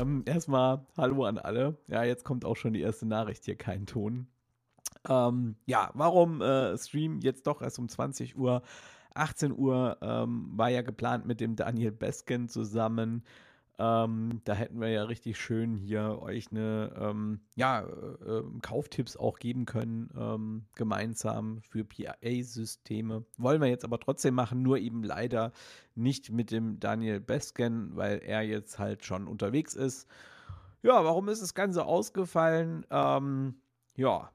ähm, erstmal Hallo an alle. Ja, jetzt kommt auch schon die erste Nachricht hier, kein Ton. Ähm, ja, warum äh, Stream jetzt doch erst um 20 Uhr? 18 Uhr ähm, war ja geplant mit dem Daniel Besken zusammen. Ähm, da hätten wir ja richtig schön hier euch eine ähm, ja, äh, ähm, Kauftipps auch geben können, ähm, gemeinsam für PA-Systeme. Wollen wir jetzt aber trotzdem machen, nur eben leider nicht mit dem Daniel Besken, weil er jetzt halt schon unterwegs ist. Ja, warum ist das Ganze ausgefallen? Ähm, ja,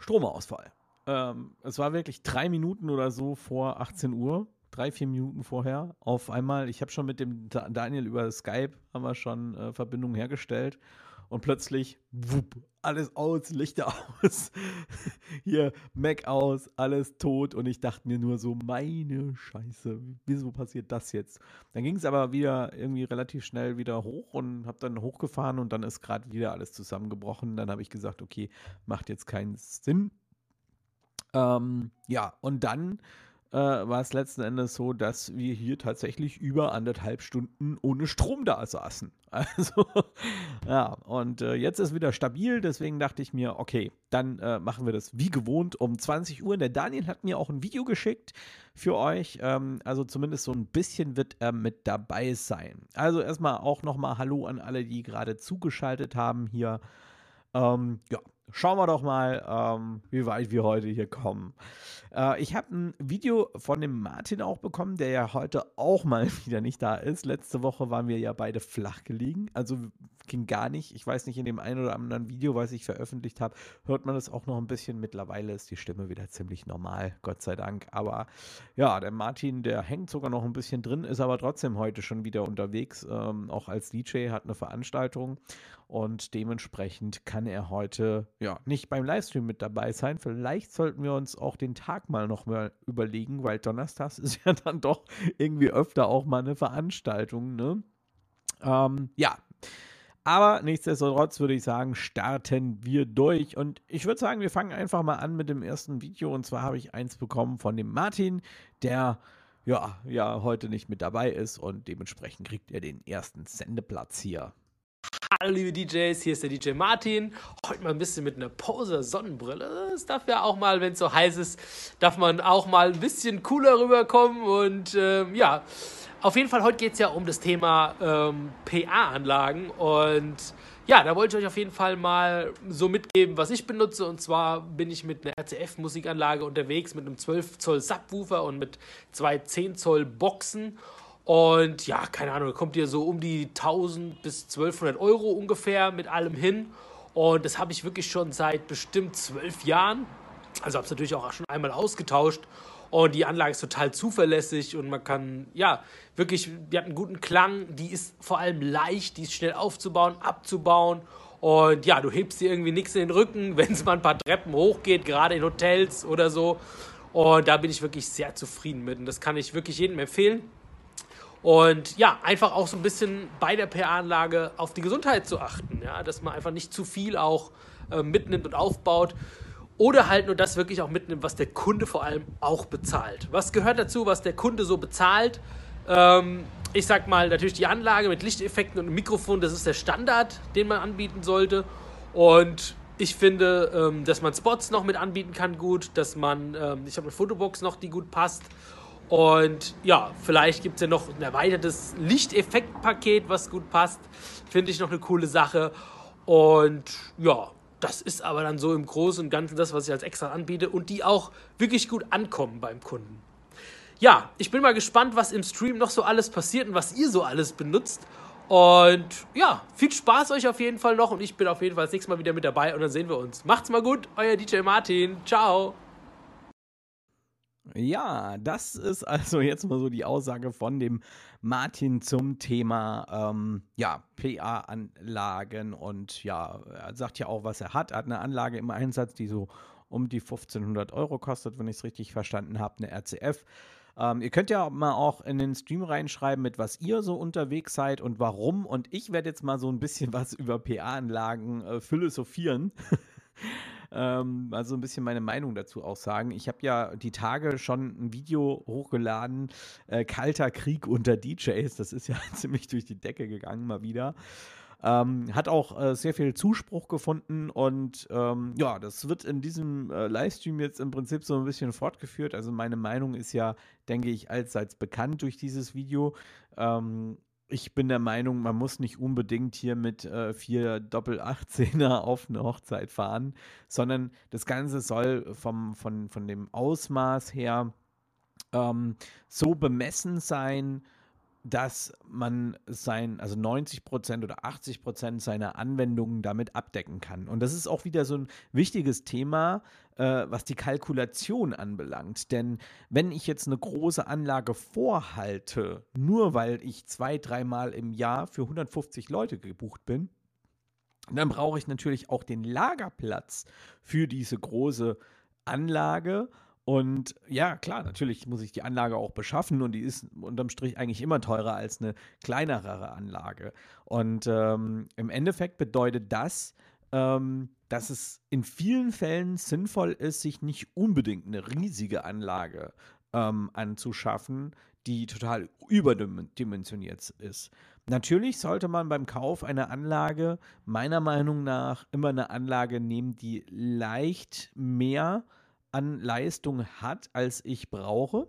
Stromausfall. Ähm, es war wirklich drei Minuten oder so vor 18 Uhr drei, vier Minuten vorher auf einmal, ich habe schon mit dem Daniel über Skype, haben wir schon äh, Verbindung hergestellt und plötzlich, wupp, alles aus, Lichter aus, hier Mac aus, alles tot und ich dachte mir nur so, meine Scheiße, wieso passiert das jetzt? Dann ging es aber wieder irgendwie relativ schnell wieder hoch und habe dann hochgefahren und dann ist gerade wieder alles zusammengebrochen. Dann habe ich gesagt, okay, macht jetzt keinen Sinn. Ähm, ja, und dann äh, war es letzten Endes so, dass wir hier tatsächlich über anderthalb Stunden ohne Strom da saßen. Also, ja, und äh, jetzt ist wieder stabil, deswegen dachte ich mir, okay, dann äh, machen wir das wie gewohnt um 20 Uhr. Der Daniel hat mir auch ein Video geschickt für euch, ähm, also zumindest so ein bisschen wird er mit dabei sein. Also erstmal auch nochmal Hallo an alle, die gerade zugeschaltet haben hier. Ähm, ja, schauen wir doch mal, ähm, wie weit wir heute hier kommen. Äh, ich habe ein Video von dem Martin auch bekommen, der ja heute auch mal wieder nicht da ist. Letzte Woche waren wir ja beide flach gelegen, also ging gar nicht. Ich weiß nicht, in dem einen oder anderen Video, was ich veröffentlicht habe, hört man das auch noch ein bisschen. Mittlerweile ist die Stimme wieder ziemlich normal, Gott sei Dank. Aber ja, der Martin, der hängt sogar noch ein bisschen drin, ist aber trotzdem heute schon wieder unterwegs, ähm, auch als DJ, hat eine Veranstaltung und dementsprechend kann er heute ja nicht beim Livestream mit dabei sein. Vielleicht sollten wir uns auch den Tag mal noch mal überlegen, weil Donnerstags ist ja dann doch irgendwie öfter auch mal eine Veranstaltung, ne? Ähm, ja. Aber nichtsdestotrotz würde ich sagen, starten wir durch. Und ich würde sagen, wir fangen einfach mal an mit dem ersten Video. Und zwar habe ich eins bekommen von dem Martin, der ja, ja heute nicht mit dabei ist und dementsprechend kriegt er den ersten Sendeplatz hier. Hallo liebe DJs, hier ist der DJ Martin. Heute mal ein bisschen mit einer Poser Sonnenbrille. Das darf ja auch mal, wenn es so heiß ist, darf man auch mal ein bisschen cooler rüberkommen. Und ähm, ja, auf jeden Fall, heute geht es ja um das Thema ähm, PA-Anlagen. Und ja, da wollte ich euch auf jeden Fall mal so mitgeben, was ich benutze. Und zwar bin ich mit einer RCF-Musikanlage unterwegs, mit einem 12 Zoll Subwoofer und mit zwei 10 Zoll Boxen. Und ja, keine Ahnung, kommt ihr so um die 1000 bis 1200 Euro ungefähr mit allem hin. Und das habe ich wirklich schon seit bestimmt zwölf Jahren. Also habe es natürlich auch schon einmal ausgetauscht. Und die Anlage ist total zuverlässig und man kann, ja, wirklich, die hat einen guten Klang. Die ist vor allem leicht, die ist schnell aufzubauen, abzubauen. Und ja, du hebst dir irgendwie nichts in den Rücken, wenn es mal ein paar Treppen hochgeht, gerade in Hotels oder so. Und da bin ich wirklich sehr zufrieden mit. Und das kann ich wirklich jedem empfehlen. Und ja, einfach auch so ein bisschen bei der PA-Anlage auf die Gesundheit zu achten, ja, dass man einfach nicht zu viel auch äh, mitnimmt und aufbaut. Oder halt nur das wirklich auch mitnimmt, was der Kunde vor allem auch bezahlt. Was gehört dazu, was der Kunde so bezahlt? Ähm, ich sag mal, natürlich die Anlage mit Lichteffekten und Mikrofon, das ist der Standard, den man anbieten sollte. Und ich finde, ähm, dass man Spots noch mit anbieten kann, gut, dass man, ähm, ich habe eine Fotobox noch, die gut passt. Und ja, vielleicht gibt es ja noch ein erweitertes Lichteffektpaket, was gut passt. Finde ich noch eine coole Sache. Und ja, das ist aber dann so im Großen und Ganzen das, was ich als extra anbiete und die auch wirklich gut ankommen beim Kunden. Ja, ich bin mal gespannt, was im Stream noch so alles passiert und was ihr so alles benutzt. Und ja, viel Spaß euch auf jeden Fall noch und ich bin auf jeden Fall das nächste Mal wieder mit dabei und dann sehen wir uns. Macht's mal gut, euer DJ Martin. Ciao. Ja, das ist also jetzt mal so die Aussage von dem Martin zum Thema ähm, ja, PA-Anlagen und ja, er sagt ja auch, was er hat. Er hat eine Anlage im Einsatz, die so um die 1500 Euro kostet, wenn ich es richtig verstanden habe, eine RCF. Ähm, ihr könnt ja mal auch in den Stream reinschreiben, mit was ihr so unterwegs seid und warum. Und ich werde jetzt mal so ein bisschen was über PA-Anlagen äh, philosophieren. ähm, also ein bisschen meine Meinung dazu auch sagen. Ich habe ja die Tage schon ein Video hochgeladen, äh, Kalter Krieg unter DJs. Das ist ja ziemlich durch die Decke gegangen mal wieder. Ähm, hat auch äh, sehr viel Zuspruch gefunden und ähm, ja, das wird in diesem äh, Livestream jetzt im Prinzip so ein bisschen fortgeführt. Also meine Meinung ist ja, denke ich, allseits bekannt durch dieses Video. Ähm, ich bin der Meinung, man muss nicht unbedingt hier mit äh, vier Doppel-18er auf eine Hochzeit fahren, sondern das Ganze soll vom, von, von dem Ausmaß her ähm, so bemessen sein, dass man sein, also 90 Prozent oder 80 Prozent seiner Anwendungen damit abdecken kann. Und das ist auch wieder so ein wichtiges Thema, äh, was die Kalkulation anbelangt. Denn wenn ich jetzt eine große Anlage vorhalte, nur weil ich zwei, dreimal im Jahr für 150 Leute gebucht bin, dann brauche ich natürlich auch den Lagerplatz für diese große Anlage und ja, klar, natürlich muss ich die Anlage auch beschaffen und die ist unterm Strich eigentlich immer teurer als eine kleinere Anlage. Und ähm, im Endeffekt bedeutet das, ähm, dass es in vielen Fällen sinnvoll ist, sich nicht unbedingt eine riesige Anlage ähm, anzuschaffen, die total überdimensioniert ist. Natürlich sollte man beim Kauf einer Anlage meiner Meinung nach immer eine Anlage nehmen, die leicht mehr an Leistung hat, als ich brauche.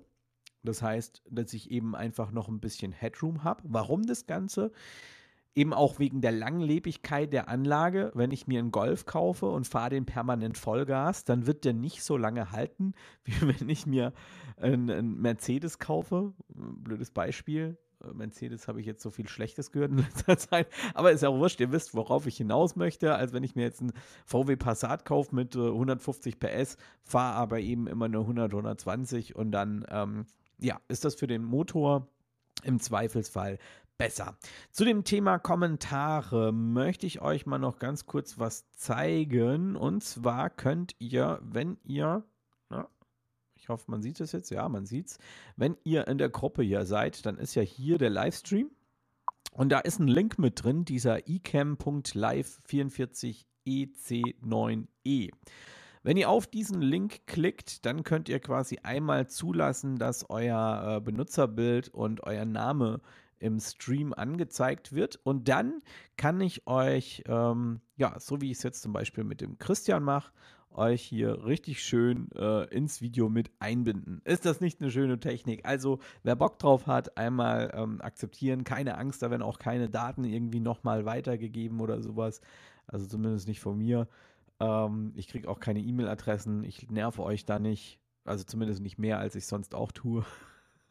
Das heißt, dass ich eben einfach noch ein bisschen Headroom habe. Warum das Ganze? Eben auch wegen der Langlebigkeit der Anlage. Wenn ich mir einen Golf kaufe und fahre den permanent Vollgas, dann wird der nicht so lange halten, wie wenn ich mir einen, einen Mercedes kaufe. Blödes Beispiel. Mercedes habe ich jetzt so viel Schlechtes gehört in letzter Zeit. Aber ist ja auch wurscht, ihr wisst, worauf ich hinaus möchte, als wenn ich mir jetzt einen VW Passat kaufe mit äh, 150 PS, fahre aber eben immer nur 100, 120 und dann, ähm, ja, ist das für den Motor im Zweifelsfall besser. Zu dem Thema Kommentare möchte ich euch mal noch ganz kurz was zeigen. Und zwar könnt ihr, wenn ihr ich hoffe, man sieht es jetzt. Ja, man sieht es. Wenn ihr in der Gruppe hier seid, dann ist ja hier der Livestream. Und da ist ein Link mit drin, dieser ecam.live 44EC9E. E. Wenn ihr auf diesen Link klickt, dann könnt ihr quasi einmal zulassen, dass euer äh, Benutzerbild und euer Name im Stream angezeigt wird. Und dann kann ich euch, ähm, ja, so wie ich es jetzt zum Beispiel mit dem Christian mache, euch hier richtig schön äh, ins Video mit einbinden. Ist das nicht eine schöne Technik? Also, wer Bock drauf hat, einmal ähm, akzeptieren. Keine Angst, da werden auch keine Daten irgendwie nochmal weitergegeben oder sowas. Also zumindest nicht von mir. Ähm, ich kriege auch keine E-Mail-Adressen. Ich nerve euch da nicht. Also zumindest nicht mehr, als ich sonst auch tue.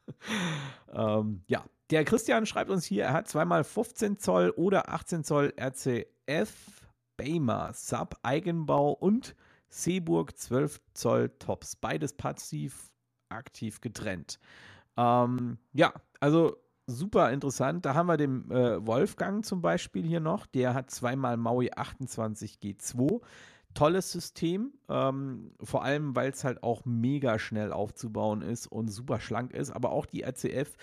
ähm, ja, der Christian schreibt uns hier, er hat zweimal 15 Zoll oder 18 Zoll RCF, Baymer, Sub, Eigenbau und Seeburg 12 Zoll Tops. Beides passiv, aktiv getrennt. Ähm, ja, also super interessant. Da haben wir den äh, Wolfgang zum Beispiel hier noch. Der hat zweimal Maui 28 G2. Tolles System, ähm, vor allem weil es halt auch mega schnell aufzubauen ist und super schlank ist. Aber auch die RCF,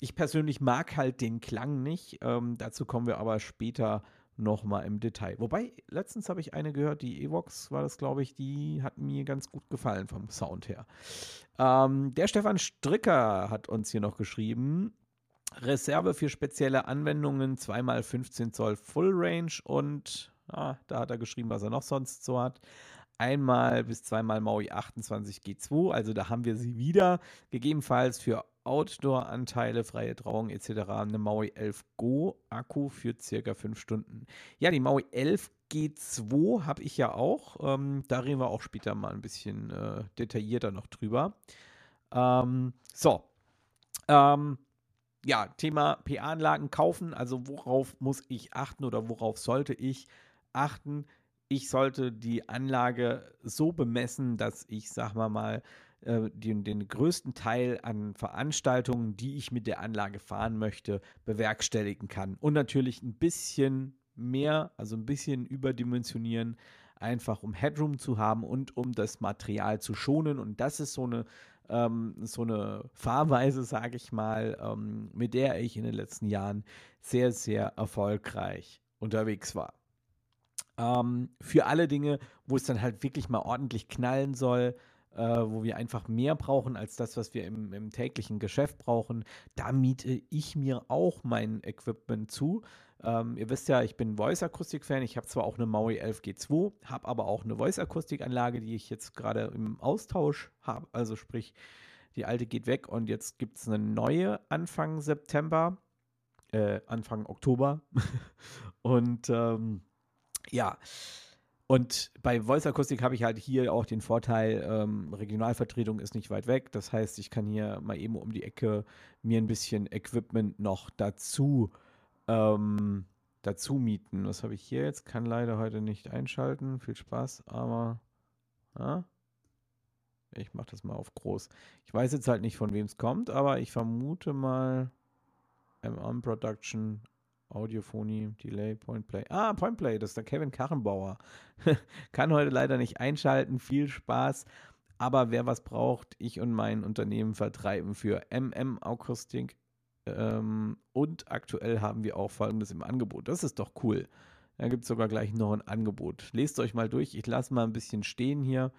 ich persönlich mag halt den Klang nicht. Ähm, dazu kommen wir aber später nochmal im Detail. Wobei, letztens habe ich eine gehört, die Evox war das, glaube ich, die hat mir ganz gut gefallen vom Sound her. Ähm, der Stefan Stricker hat uns hier noch geschrieben. Reserve für spezielle Anwendungen, zweimal 15 Zoll Full Range und ah, da hat er geschrieben, was er noch sonst so hat. Einmal bis zweimal Maui 28 G2, also da haben wir sie wieder. Gegebenenfalls für Outdoor-Anteile, freie Trauung etc. eine Maui 11 Go Akku für circa 5 Stunden. Ja, die Maui 11 G2 habe ich ja auch. Ähm, da reden wir auch später mal ein bisschen äh, detaillierter noch drüber. Ähm, so. Ähm, ja, Thema PA-Anlagen kaufen. Also worauf muss ich achten oder worauf sollte ich achten? Ich sollte die Anlage so bemessen, dass ich, sag mal mal, äh, den, den größten Teil an Veranstaltungen, die ich mit der Anlage fahren möchte, bewerkstelligen kann. Und natürlich ein bisschen mehr, also ein bisschen überdimensionieren, einfach um Headroom zu haben und um das Material zu schonen. Und das ist so eine, ähm, so eine Fahrweise, sage ich mal, ähm, mit der ich in den letzten Jahren sehr, sehr erfolgreich unterwegs war. Ähm, für alle Dinge, wo es dann halt wirklich mal ordentlich knallen soll, äh, wo wir einfach mehr brauchen als das, was wir im, im täglichen Geschäft brauchen, da miete ich mir auch mein Equipment zu. Ähm, ihr wisst ja, ich bin Voice-Akustik-Fan. Ich habe zwar auch eine Maui 11G2, habe aber auch eine Voice-Akustik-Anlage, die ich jetzt gerade im Austausch habe. Also sprich, die alte geht weg und jetzt gibt es eine neue Anfang September, äh, Anfang Oktober. und ähm, ja, und bei Voice Akustik habe ich halt hier auch den Vorteil, ähm, Regionalvertretung ist nicht weit weg. Das heißt, ich kann hier mal eben um die Ecke mir ein bisschen Equipment noch dazu ähm, dazu mieten. Was habe ich hier jetzt? Kann leider heute nicht einschalten. Viel Spaß, aber ja, ich mache das mal auf groß. Ich weiß jetzt halt nicht, von wem es kommt, aber ich vermute mal M-On Production, Audiophonie, Delay, Point Play. Ah, Point Play, das ist der Kevin Kachenbauer. Kann heute leider nicht einschalten. Viel Spaß. Aber wer was braucht, ich und mein Unternehmen vertreiben für MM Akustik ähm, und aktuell haben wir auch folgendes im Angebot. Das ist doch cool. Da gibt es sogar gleich noch ein Angebot. Lest euch mal durch. Ich lasse mal ein bisschen stehen hier.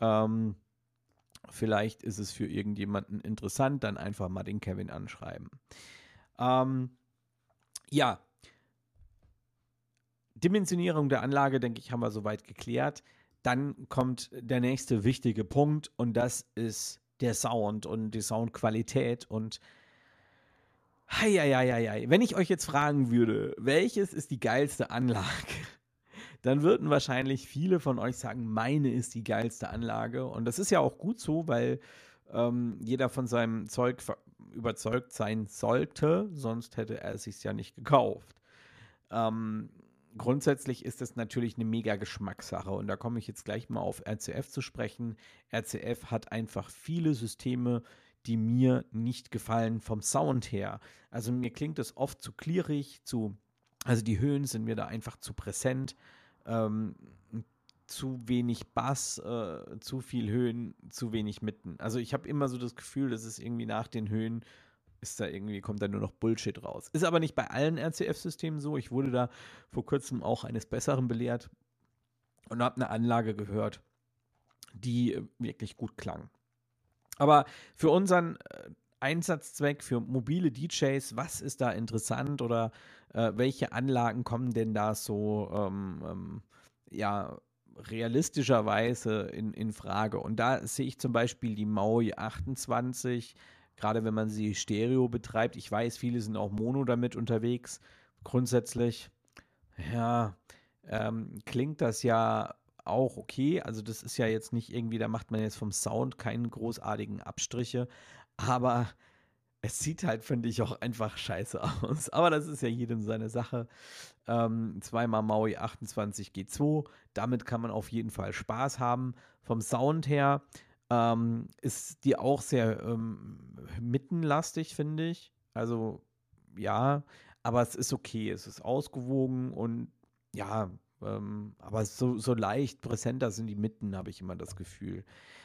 Ähm, vielleicht ist es für irgendjemanden interessant. Dann einfach mal den Kevin anschreiben. Ähm, ja. Dimensionierung der Anlage, denke ich, haben wir soweit geklärt. Dann kommt der nächste wichtige Punkt und das ist der Sound und die Soundqualität und Heieieiei. Wenn ich euch jetzt fragen würde, welches ist die geilste Anlage, dann würden wahrscheinlich viele von euch sagen, meine ist die geilste Anlage. Und das ist ja auch gut so, weil ähm, jeder von seinem Zeug überzeugt sein sollte, sonst hätte er es sich ja nicht gekauft. Ähm, grundsätzlich ist es natürlich eine mega Geschmackssache und da komme ich jetzt gleich mal auf RCF zu sprechen. RCF hat einfach viele Systeme, die mir nicht gefallen vom Sound her. Also mir klingt es oft zu klierig, zu, also die Höhen sind mir da einfach zu präsent, ähm, zu wenig Bass, äh, zu viel Höhen, zu wenig Mitten. Also ich habe immer so das Gefühl, dass es irgendwie nach den Höhen ist da irgendwie, kommt da nur noch Bullshit raus. Ist aber nicht bei allen RCF-Systemen so. Ich wurde da vor kurzem auch eines Besseren belehrt und habe eine Anlage gehört, die wirklich gut klang. Aber für unseren äh, Einsatzzweck, für mobile DJs, was ist da interessant oder äh, welche Anlagen kommen denn da so, ähm, ähm, ja, realistischerweise in, in Frage? Und da sehe ich zum Beispiel die Maui 28, gerade wenn man sie Stereo betreibt. Ich weiß, viele sind auch Mono damit unterwegs. Grundsätzlich, ja, ähm, klingt das ja auch okay. Also das ist ja jetzt nicht irgendwie, da macht man jetzt vom Sound keine großartigen Abstriche, aber es sieht halt, finde ich, auch einfach scheiße aus. Aber das ist ja jedem seine Sache. Ähm, zweimal Maui 28 G2, damit kann man auf jeden Fall Spaß haben. Vom Sound her ähm, ist die auch sehr ähm, mittenlastig, finde ich. Also ja, aber es ist okay, es ist ausgewogen und ja, ähm, aber so, so leicht präsenter sind die Mitten, habe ich immer das Gefühl.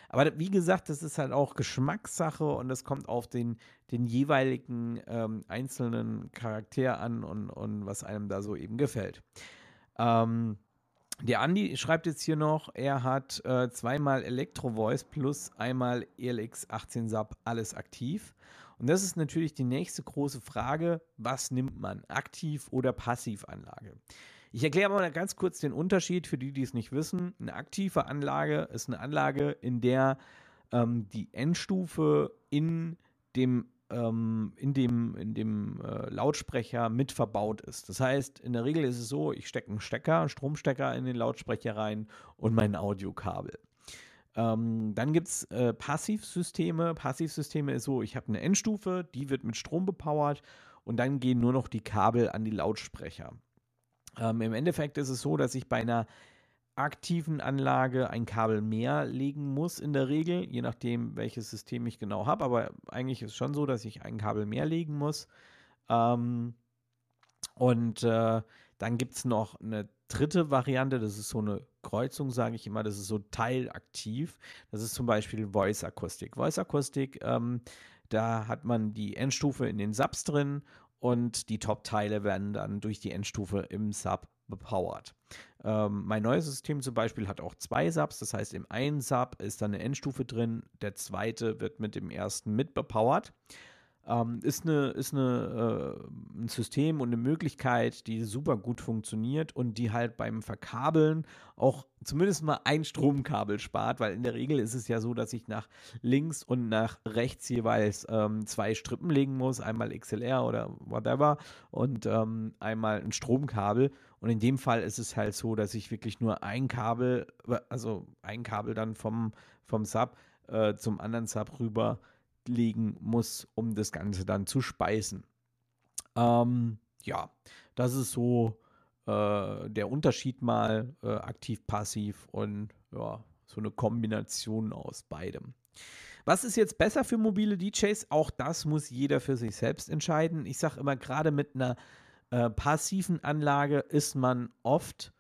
Aber wie gesagt, das ist halt auch Geschmackssache und es kommt auf den, den jeweiligen ähm, einzelnen Charakter an und, und was einem da so eben gefällt. Ähm, der Andi schreibt jetzt hier noch, er hat äh, zweimal Electro Voice plus einmal ELX 18 Sub alles aktiv. Und das ist natürlich die nächste große Frage, was nimmt man, Aktiv- oder Passivanlage? Ich erkläre mal ganz kurz den Unterschied für die, die es nicht wissen. Eine aktive Anlage ist eine Anlage, in der ähm, die Endstufe in dem ähm, in dem, in dem äh, Lautsprecher mit verbaut ist. Das heißt, in der Regel ist es so, ich stecke einen Stecker, einen Stromstecker in den Lautsprecher rein und mein Audiokabel. Ähm, dann gibt es äh, Passivsysteme. Passivsysteme ist so, ich habe eine Endstufe, die wird mit Strom bepowert und dann gehen nur noch die Kabel an die Lautsprecher. Ähm, Im Endeffekt ist es so, dass ich bei einer aktiven Anlage ein Kabel mehr legen muss in der Regel, je nachdem, welches System ich genau habe. Aber eigentlich ist es schon so, dass ich ein Kabel mehr legen muss. Ähm, und äh, dann gibt es noch eine dritte Variante, das ist so eine Kreuzung, sage ich immer, das ist so teilaktiv. Das ist zum Beispiel Voice Akustik. Voice Akustik, ähm, da hat man die Endstufe in den Subs drin und die Top-Teile werden dann durch die Endstufe im Sub bepowert. Ähm, mein neues System zum Beispiel hat auch zwei Subs, das heißt, im einen Sub ist dann eine Endstufe drin, der zweite wird mit dem ersten mitbepowert. Ähm, ist eine, ist eine, äh, ein System und eine Möglichkeit, die super gut funktioniert und die halt beim Verkabeln auch zumindest mal ein Stromkabel spart, weil in der Regel ist es ja so, dass ich nach links und nach rechts jeweils ähm, zwei Strippen legen muss, einmal XLR oder whatever und ähm, einmal ein Stromkabel. Und in dem Fall ist es halt so, dass ich wirklich nur ein Kabel, also ein Kabel dann vom, vom Sub äh, zum anderen Sub rüber legen muss, um das Ganze dann zu speisen. Ähm, ja, das ist so äh, der Unterschied mal äh, aktiv-passiv und ja, so eine Kombination aus beidem. Was ist jetzt besser für mobile DJs? Auch das muss jeder für sich selbst entscheiden. Ich sage immer, gerade mit einer äh, passiven Anlage ist man oft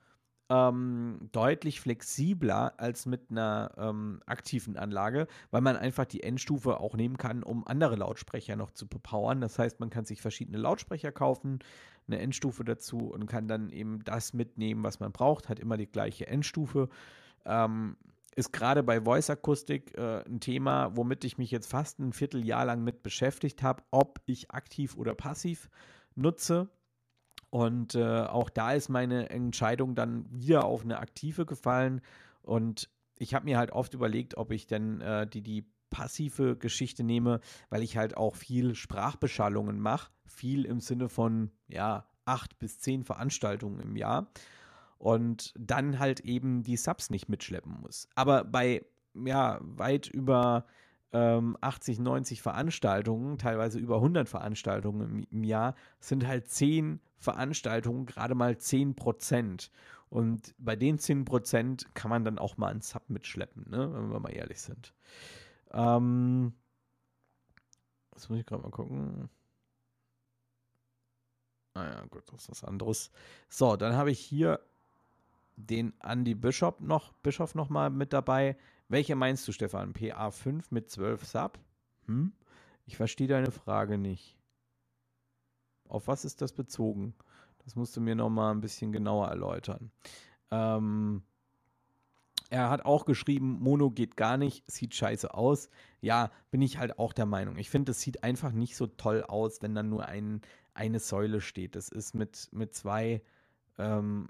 ähm, deutlich flexibler als mit einer ähm, aktiven Anlage, weil man einfach die Endstufe auch nehmen kann, um andere Lautsprecher noch zu bepowern. Das heißt, man kann sich verschiedene Lautsprecher kaufen, eine Endstufe dazu und kann dann eben das mitnehmen, was man braucht, hat immer die gleiche Endstufe. Ähm, ist gerade bei Voice Akustik äh, ein Thema, womit ich mich jetzt fast ein Vierteljahr lang mit beschäftigt habe, ob ich aktiv oder passiv nutze. Und äh, auch da ist meine Entscheidung dann wieder auf eine aktive gefallen. Und ich habe mir halt oft überlegt, ob ich denn äh, die, die passive Geschichte nehme, weil ich halt auch viel Sprachbeschallungen mache. Viel im Sinne von, ja, acht bis zehn Veranstaltungen im Jahr. Und dann halt eben die Subs nicht mitschleppen muss. Aber bei, ja, weit über ähm, 80, 90 Veranstaltungen, teilweise über 100 Veranstaltungen im, im Jahr, sind halt 10 Veranstaltungen gerade mal 10 Prozent. Und bei den 10 Prozent kann man dann auch mal einen Sub mitschleppen, ne? wenn wir mal ehrlich sind. Ähm, das muss ich gerade mal gucken. Ah gut, das ist was anderes. So, dann habe ich hier den Andy Bischof noch, Bischof noch mal mit dabei. Welche meinst du, Stefan? PA5 mit 12 Sub? Hm? Ich verstehe deine Frage nicht. Auf was ist das bezogen? Das musst du mir noch mal ein bisschen genauer erläutern. Ähm, er hat auch geschrieben, Mono geht gar nicht, sieht scheiße aus. Ja, bin ich halt auch der Meinung. Ich finde, es sieht einfach nicht so toll aus, wenn dann nur ein, eine Säule steht. Das ist mit, mit zwei, ähm,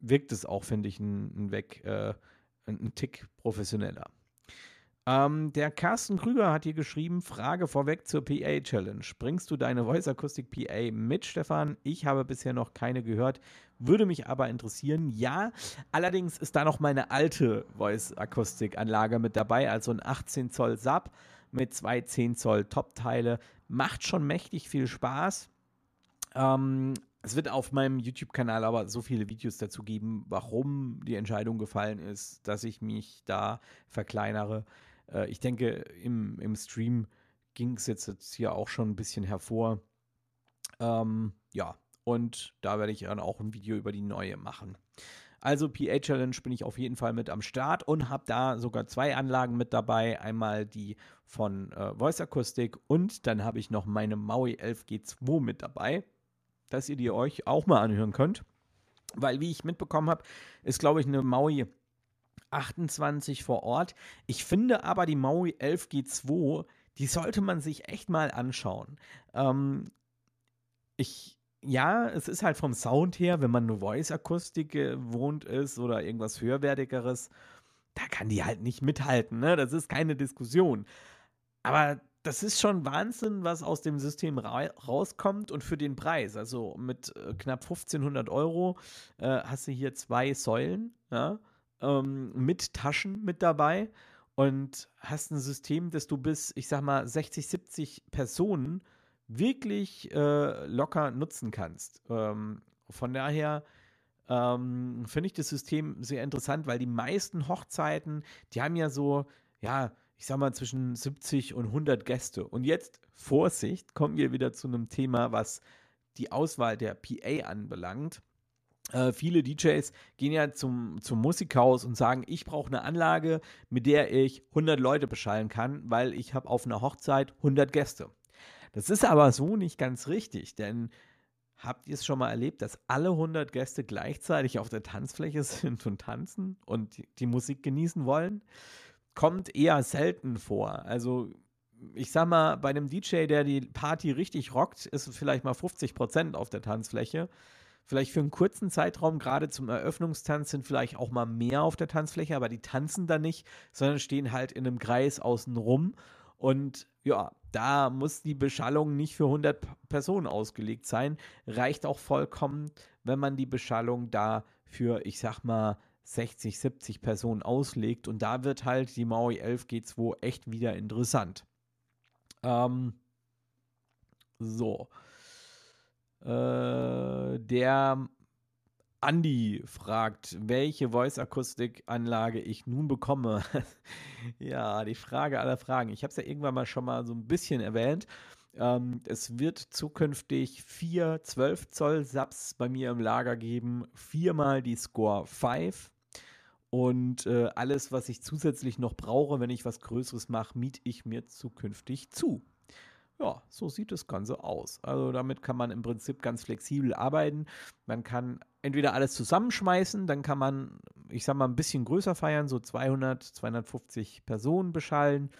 wirkt es auch, finde ich, ein, ein Weg, äh, ein Tick professioneller. Ähm, der Carsten Krüger hat hier geschrieben: Frage vorweg zur PA Challenge. Bringst du deine Voice Akustik PA mit, Stefan? Ich habe bisher noch keine gehört, würde mich aber interessieren. Ja, allerdings ist da noch meine alte Voice Akustik Anlage mit dabei, also ein 18 Zoll Sub mit zwei 10 Zoll Top-Teile. Macht schon mächtig viel Spaß. Ähm, es wird auf meinem YouTube-Kanal aber so viele Videos dazu geben, warum die Entscheidung gefallen ist, dass ich mich da verkleinere. Äh, ich denke, im, im Stream ging es jetzt, jetzt hier auch schon ein bisschen hervor. Ähm, ja, und da werde ich dann auch ein Video über die neue machen. Also PA Challenge bin ich auf jeden Fall mit am Start und habe da sogar zwei Anlagen mit dabei. Einmal die von äh, Voice Akustik und dann habe ich noch meine Maui 11G2 mit dabei, dass ihr die euch auch mal anhören könnt. Weil, wie ich mitbekommen habe, ist, glaube ich, eine Maui 28 vor Ort. Ich finde aber die Maui 11G2, die sollte man sich echt mal anschauen. Ähm, ich, ja, es ist halt vom Sound her, wenn man nur Voice-Akustik gewohnt ist oder irgendwas höherwertigeres, da kann die halt nicht mithalten, ne? Das ist keine Diskussion. Aber das ist schon Wahnsinn, was aus dem System ra rauskommt und für den Preis. Also mit äh, knapp 1500 Euro äh, hast du hier zwei Säulen, ja? ähm, mit Taschen mit dabei und hast ein System, das du bis, ich sag mal, 60, 70 Personen wirklich äh, locker nutzen kannst. Ähm, von daher ähm, finde ich das System sehr interessant, weil die meisten Hochzeiten, die haben ja so, ja, ich sag mal, zwischen 70 und 100 Gäste. Und jetzt, Vorsicht, kommen wir wieder zu einem Thema, was die Auswahl der PA anbelangt. Äh, viele DJs gehen ja zum, zum Musikhaus und sagen, ich brauche eine Anlage, mit der ich 100 Leute beschallen kann, weil ich habe auf einer Hochzeit 100 Gäste. Das ist aber so nicht ganz richtig, denn habt ihr es schon mal erlebt, dass alle 100 Gäste gleichzeitig auf der Tanzfläche sind und tanzen und die, die Musik genießen wollen? Kommt eher selten vor. Also ich sag mal, bei einem DJ, der die Party richtig rockt, ist vielleicht mal 50 Prozent auf der Tanzfläche. Vielleicht für einen kurzen Zeitraum, gerade zum Eröffnungstanz, sind vielleicht auch mal mehr auf der Tanzfläche, aber die tanzen da nicht, sondern stehen halt in einem Kreis außen rum. Und ja, da muss die Beschallung nicht für 100 Personen ausgelegt sein. Reicht auch vollkommen, wenn man die Beschallung da für, ich sag mal, 60, 70 Personen auslegt. Und da wird halt die Maui 11 G2 echt wieder interessant. Ähm, so. Äh, der Andi fragt, welche Voice-Akustik-Anlage ich nun bekomme. ja, die Frage aller Fragen. Ich habe es ja irgendwann mal schon mal so ein bisschen erwähnt. Ähm, es wird zukünftig vier 12 Zoll Subs bei mir im Lager geben, viermal die Score 5 und äh, alles, was ich zusätzlich noch brauche, wenn ich was Größeres mache, miete ich mir zukünftig zu. Ja, so sieht das Ganze aus. Also damit kann man im Prinzip ganz flexibel arbeiten. Man kann entweder alles zusammenschmeißen, dann kann man, ich sag mal, ein bisschen größer feiern, so 200, 250 Personen beschallen.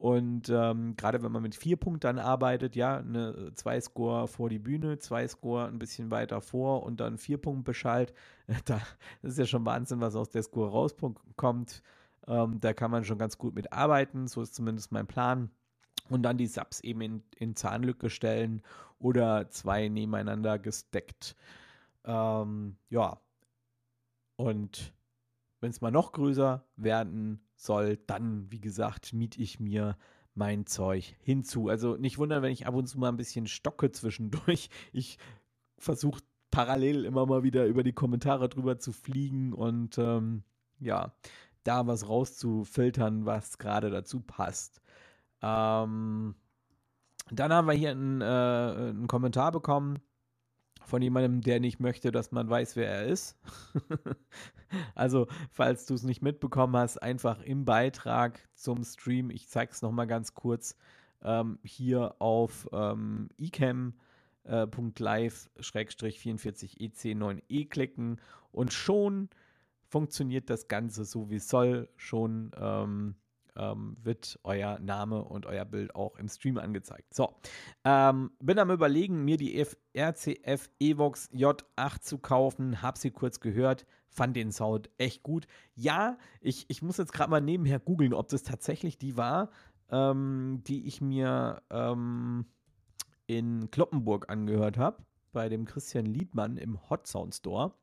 Und ähm, gerade wenn man mit vier Punkten arbeitet, ja, eine zwei Score vor die Bühne, zwei Score ein bisschen weiter vor und dann vier Punkte beschallt, da das ist ja schon Wahnsinn, was aus der Score rauskommt. Ähm, da kann man schon ganz gut mit arbeiten, so ist zumindest mein Plan und dann die Subs eben in, in Zahnlücke stellen oder zwei nebeneinander gesteckt. Ähm, ja. Und wenn es mal noch größer werden soll, dann, wie gesagt, miete ich mir mein Zeug hinzu. Also nicht wundern, wenn ich ab und zu mal ein bisschen stocke zwischendurch. Ich versuche parallel immer mal wieder über die Kommentare drüber zu fliegen und ähm, ja, da was rauszufiltern, was gerade dazu passt. Ähm, dann haben wir hier einen, äh, einen Kommentar bekommen von jemandem, der nicht möchte, dass man weiß, wer er ist. also, falls du es nicht mitbekommen hast, einfach im Beitrag zum Stream, ich zeige es nochmal ganz kurz, ähm, hier auf ähm, ecam.live-44ec9e e klicken und schon funktioniert das Ganze so, wie es soll. Schon ähm, ähm, wird euer Name und euer Bild auch im Stream angezeigt. So, ähm, bin am überlegen, mir die RCF Evox J8 zu kaufen. Hab sie kurz gehört, fand den Sound echt gut. Ja, ich, ich muss jetzt gerade mal nebenher googeln, ob das tatsächlich die war, ähm, die ich mir ähm, in Kloppenburg angehört habe, bei dem Christian Liedmann im Hot Sound Store.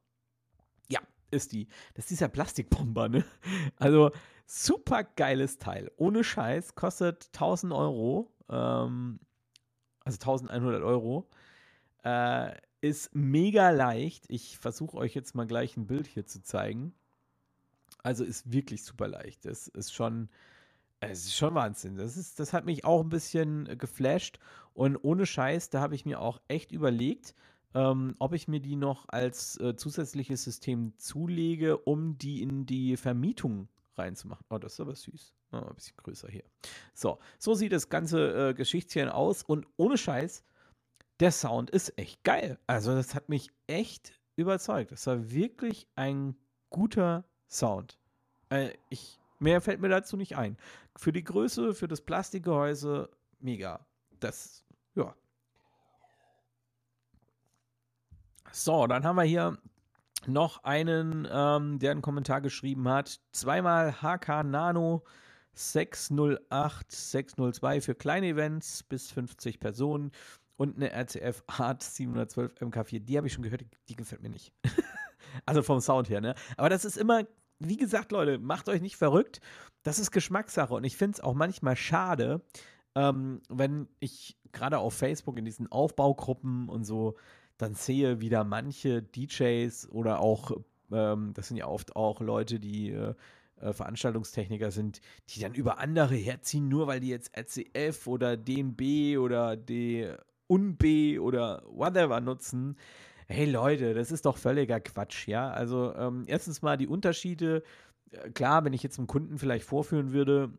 Ist die. Das ist dieser Plastikbomber, ne? Also, Super geiles Teil. Ohne Scheiß. Kostet 1000 Euro. Ähm, also 1100 Euro. Äh, ist mega leicht. Ich versuche euch jetzt mal gleich ein Bild hier zu zeigen. Also ist wirklich super leicht. Das ist schon, es ist schon Wahnsinn. Das, ist, das hat mich auch ein bisschen geflasht. Und ohne Scheiß, da habe ich mir auch echt überlegt, ähm, ob ich mir die noch als äh, zusätzliches System zulege, um die in die Vermietung reinzumachen. Oh, das ist aber süß. Oh, ein bisschen größer hier. So, so sieht das ganze äh, Geschichtchen aus und ohne Scheiß, der Sound ist echt geil. Also, das hat mich echt überzeugt. Das war wirklich ein guter Sound. Äh, ich, mehr fällt mir dazu nicht ein. Für die Größe, für das Plastikgehäuse, mega. Das, ja. So, dann haben wir hier noch einen, ähm, der einen Kommentar geschrieben hat. Zweimal HK Nano 608 602 für kleine Events bis 50 Personen und eine RCF Art 712 MK4. Die habe ich schon gehört, die, gefällt mir nicht. also vom Sound her, ne? Aber das ist immer, wie gesagt, Leute, macht euch nicht verrückt. Das ist Geschmackssache und ich finde es auch manchmal schade, ähm, wenn ich gerade auf Facebook in diesen Aufbaugruppen und so dann sehe, wie da manche DJs oder auch, ähm, das sind ja oft auch Leute, die äh, äh Veranstaltungstechniker sind, die dann über andere herziehen, nur weil die jetzt RCF oder DNB oder D UNB oder whatever nutzen. Hey Leute, das ist doch völliger Quatsch, ja. Also ähm, erstens mal die Unterschiede. Äh, klar, wenn ich jetzt einem Kunden vielleicht vorführen würde,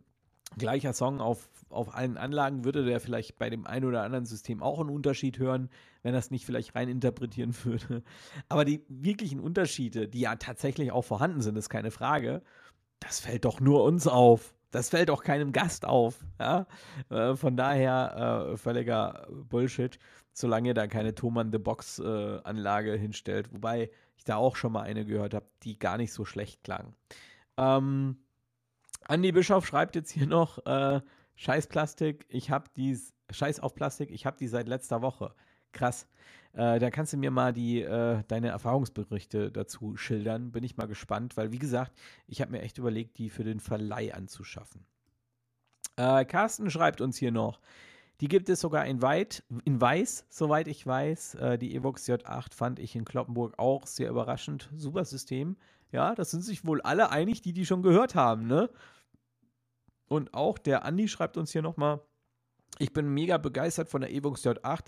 gleicher Song auf, auf allen Anlagen, würde der vielleicht bei dem einen oder anderen System auch einen Unterschied hören, wenn es nicht vielleicht rein interpretieren würde. Aber die wirklichen Unterschiede, die ja tatsächlich auch vorhanden sind, ist keine Frage, das fällt doch nur uns auf. Das fällt auch keinem Gast auf. Ja? Äh, von daher äh, völliger Bullshit, solange ihr da keine Thomann the Box äh, hinstellt. Wobei ich da auch schon mal eine gehört habe, die gar nicht so schlecht klang. Ähm, Andi Bischof schreibt jetzt hier noch: äh, Scheiß Plastik, ich hab dies, Scheiß auf Plastik, ich hab die seit letzter Woche. Krass. Äh, da kannst du mir mal die, äh, deine Erfahrungsberichte dazu schildern. Bin ich mal gespannt, weil wie gesagt, ich habe mir echt überlegt, die für den Verleih anzuschaffen. Äh, Carsten schreibt uns hier noch. Die gibt es sogar in, Weit, in Weiß, soweit ich weiß. Äh, die Evox J8 fand ich in Kloppenburg auch sehr überraschend. Super System. Ja, das sind sich wohl alle einig, die die schon gehört haben, ne? Und auch der Andi schreibt uns hier nochmal, ich bin mega begeistert von der Evox J8.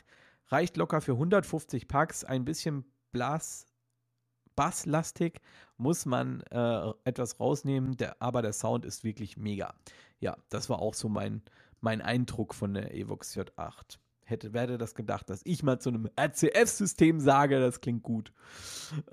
Reicht locker für 150 Packs, ein bisschen Blas, basslastig, muss man äh, etwas rausnehmen, der, aber der Sound ist wirklich mega. Ja, das war auch so mein, mein Eindruck von der Evox J8 hätte, wer hätte das gedacht, dass ich mal zu einem RCF-System sage, das klingt gut.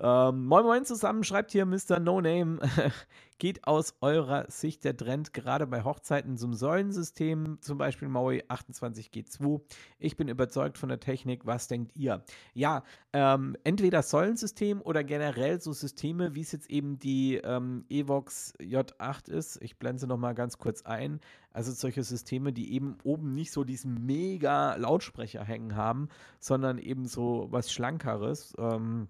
Ähm, moin Moin zusammen, schreibt hier Mr. No Name. Geht aus eurer Sicht der Trend gerade bei Hochzeiten zum Säulensystem, zum Beispiel Maui 28G2? Ich bin überzeugt von der Technik. Was denkt ihr? Ja, ähm, entweder Säulensystem oder generell so Systeme, wie es jetzt eben die ähm, Evox J8 ist. Ich blende sie nochmal ganz kurz ein. Also solche Systeme, die eben oben nicht so diesen mega Lautsprecher hängen haben, sondern eben so was Schlankeres. Ähm,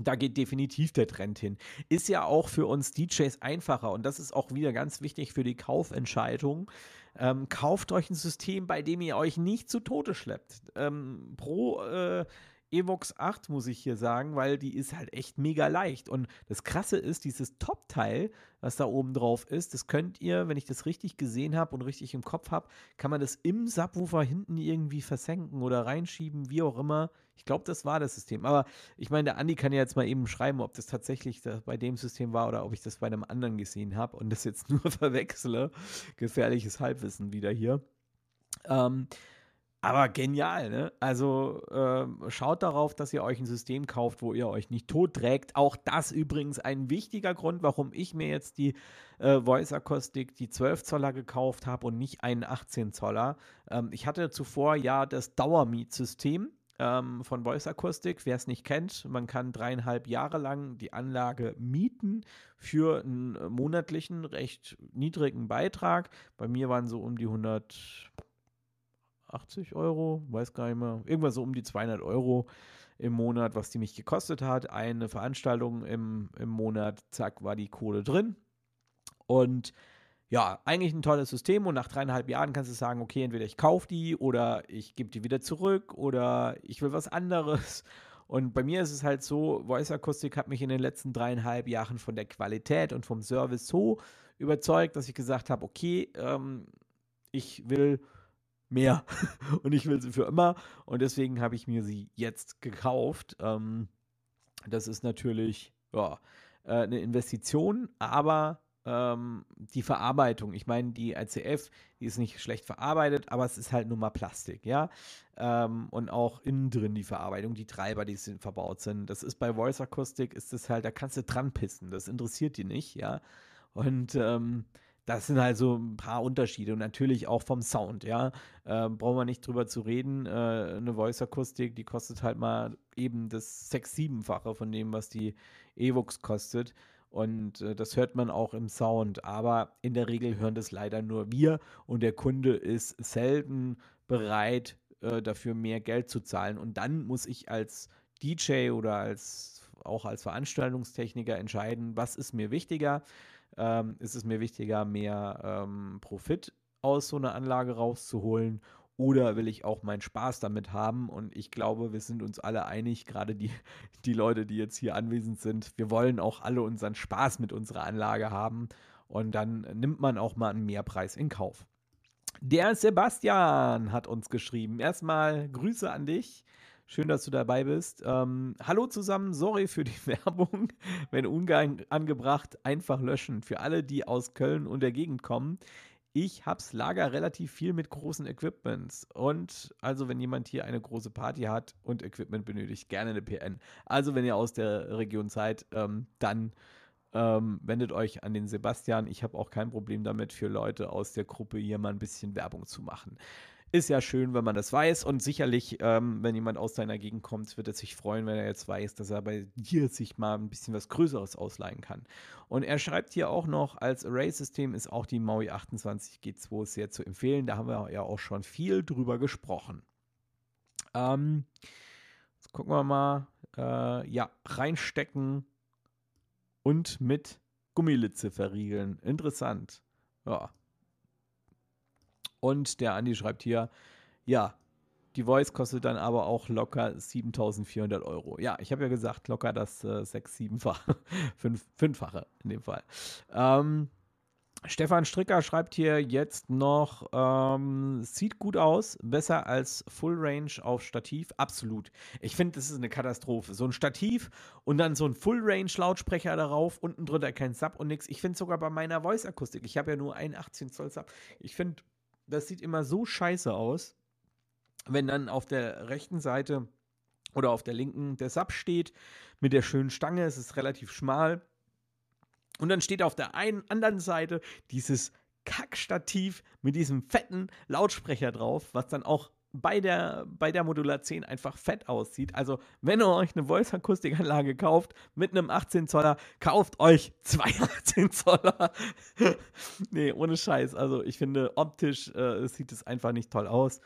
da geht definitiv der Trend hin. Ist ja auch für uns DJs einfacher und das ist auch wieder ganz wichtig für die Kaufentscheidung. Ähm, kauft euch ein System, bei dem ihr euch nicht zu Tode schleppt. Ähm, pro äh, Evox 8, muss ich hier sagen, weil die ist halt echt mega leicht. Und das Krasse ist, dieses Top-Teil, was da oben drauf ist, das könnt ihr, wenn ich das richtig gesehen habe und richtig im Kopf habe, kann man das im Subwoofer hinten irgendwie versenken oder reinschieben, wie auch immer. Ich glaube, das war das System. Aber ich meine, der Andi kann ja jetzt mal eben schreiben, ob das tatsächlich bei dem System war oder ob ich das bei einem anderen gesehen habe und das jetzt nur verwechsle. Gefährliches Halbwissen wieder hier. Ähm, aber genial, ne? Also ähm, schaut darauf, dass ihr euch ein System kauft, wo ihr euch nicht tot trägt. Auch das übrigens ein wichtiger Grund, warum ich mir jetzt die äh, Voice Acoustic, die 12 Zoller gekauft habe und nicht einen 18 Zoller. Ähm, ich hatte zuvor ja das Dauermietsystem ähm, von Voice Acoustic. Wer es nicht kennt, man kann dreieinhalb Jahre lang die Anlage mieten für einen monatlichen, recht niedrigen Beitrag. Bei mir waren so um die 100 80 Euro, weiß gar nicht mehr, irgendwas so um die 200 Euro im Monat, was die mich gekostet hat. Eine Veranstaltung im, im Monat, zack, war die Kohle drin. Und ja, eigentlich ein tolles System und nach dreieinhalb Jahren kannst du sagen, okay, entweder ich kaufe die oder ich gebe die wieder zurück oder ich will was anderes. Und bei mir ist es halt so, Voice Acoustic hat mich in den letzten dreieinhalb Jahren von der Qualität und vom Service so überzeugt, dass ich gesagt habe, okay, ähm, ich will mehr und ich will sie für immer und deswegen habe ich mir sie jetzt gekauft. Ähm, das ist natürlich ja, äh, eine Investition, aber ähm, die Verarbeitung, ich meine, die ICF, die ist nicht schlecht verarbeitet, aber es ist halt nur mal Plastik, ja. Ähm, und auch innen drin die Verarbeitung, die Treiber, die sind, verbaut sind. Das ist bei Voice Acoustic, ist das halt, da kannst du dran pissen, das interessiert die nicht, ja. Und ähm, das sind halt so ein paar Unterschiede und natürlich auch vom Sound, ja. Äh, brauchen wir nicht drüber zu reden. Äh, eine Voice-Akustik, die kostet halt mal eben das 6-7-fache von dem, was die Evox kostet. Und äh, das hört man auch im Sound. Aber in der Regel hören das leider nur wir und der Kunde ist selten bereit, äh, dafür mehr Geld zu zahlen. Und dann muss ich als DJ oder als auch als Veranstaltungstechniker entscheiden, was ist mir wichtiger ähm, ist es mir wichtiger, mehr ähm, Profit aus so einer Anlage rauszuholen oder will ich auch meinen Spaß damit haben? Und ich glaube, wir sind uns alle einig, gerade die, die Leute, die jetzt hier anwesend sind, wir wollen auch alle unseren Spaß mit unserer Anlage haben. Und dann nimmt man auch mal einen Mehrpreis in Kauf. Der Sebastian hat uns geschrieben. Erstmal Grüße an dich. Schön, dass du dabei bist. Ähm, hallo zusammen, sorry für die Werbung. Wenn unangebracht, einfach löschen. Für alle, die aus Köln und der Gegend kommen. Ich hab's Lager relativ viel mit großen Equipments. Und also, wenn jemand hier eine große Party hat und Equipment benötigt, gerne eine PN. Also, wenn ihr aus der Region seid, ähm, dann ähm, wendet euch an den Sebastian. Ich habe auch kein Problem damit, für Leute aus der Gruppe hier mal ein bisschen Werbung zu machen. Ist ja schön, wenn man das weiß. Und sicherlich, ähm, wenn jemand aus deiner Gegend kommt, wird er sich freuen, wenn er jetzt weiß, dass er bei dir sich mal ein bisschen was Größeres ausleihen kann. Und er schreibt hier auch noch, als Array-System ist auch die Maui 28 G2 sehr zu empfehlen. Da haben wir ja auch schon viel drüber gesprochen. Ähm, jetzt gucken wir mal. Äh, ja, reinstecken und mit Gummilitze verriegeln. Interessant. Ja, und der Andi schreibt hier, ja, die Voice kostet dann aber auch locker 7400 Euro. Ja, ich habe ja gesagt, locker das äh, 6, 7-fache, 5, 5-fache in dem Fall. Ähm, Stefan Stricker schreibt hier jetzt noch, ähm, sieht gut aus, besser als Full Range auf Stativ. Absolut. Ich finde, das ist eine Katastrophe. So ein Stativ und dann so ein Full Range Lautsprecher darauf, unten drunter kein Sub und nichts. Ich finde sogar bei meiner Voice Akustik, ich habe ja nur einen 18 Zoll Sub. Ich finde, das sieht immer so scheiße aus, wenn dann auf der rechten Seite oder auf der linken der Sub steht mit der schönen Stange. Es ist relativ schmal. Und dann steht auf der einen anderen Seite dieses Kackstativ mit diesem fetten Lautsprecher drauf, was dann auch bei der, bei der Modular 10 einfach fett aussieht. Also, wenn ihr euch eine Voice-Akustikanlage kauft mit einem 18 Zoller, kauft euch zwei 18 Zoller. nee, ohne Scheiß. Also, ich finde, optisch äh, sieht es einfach nicht toll aus.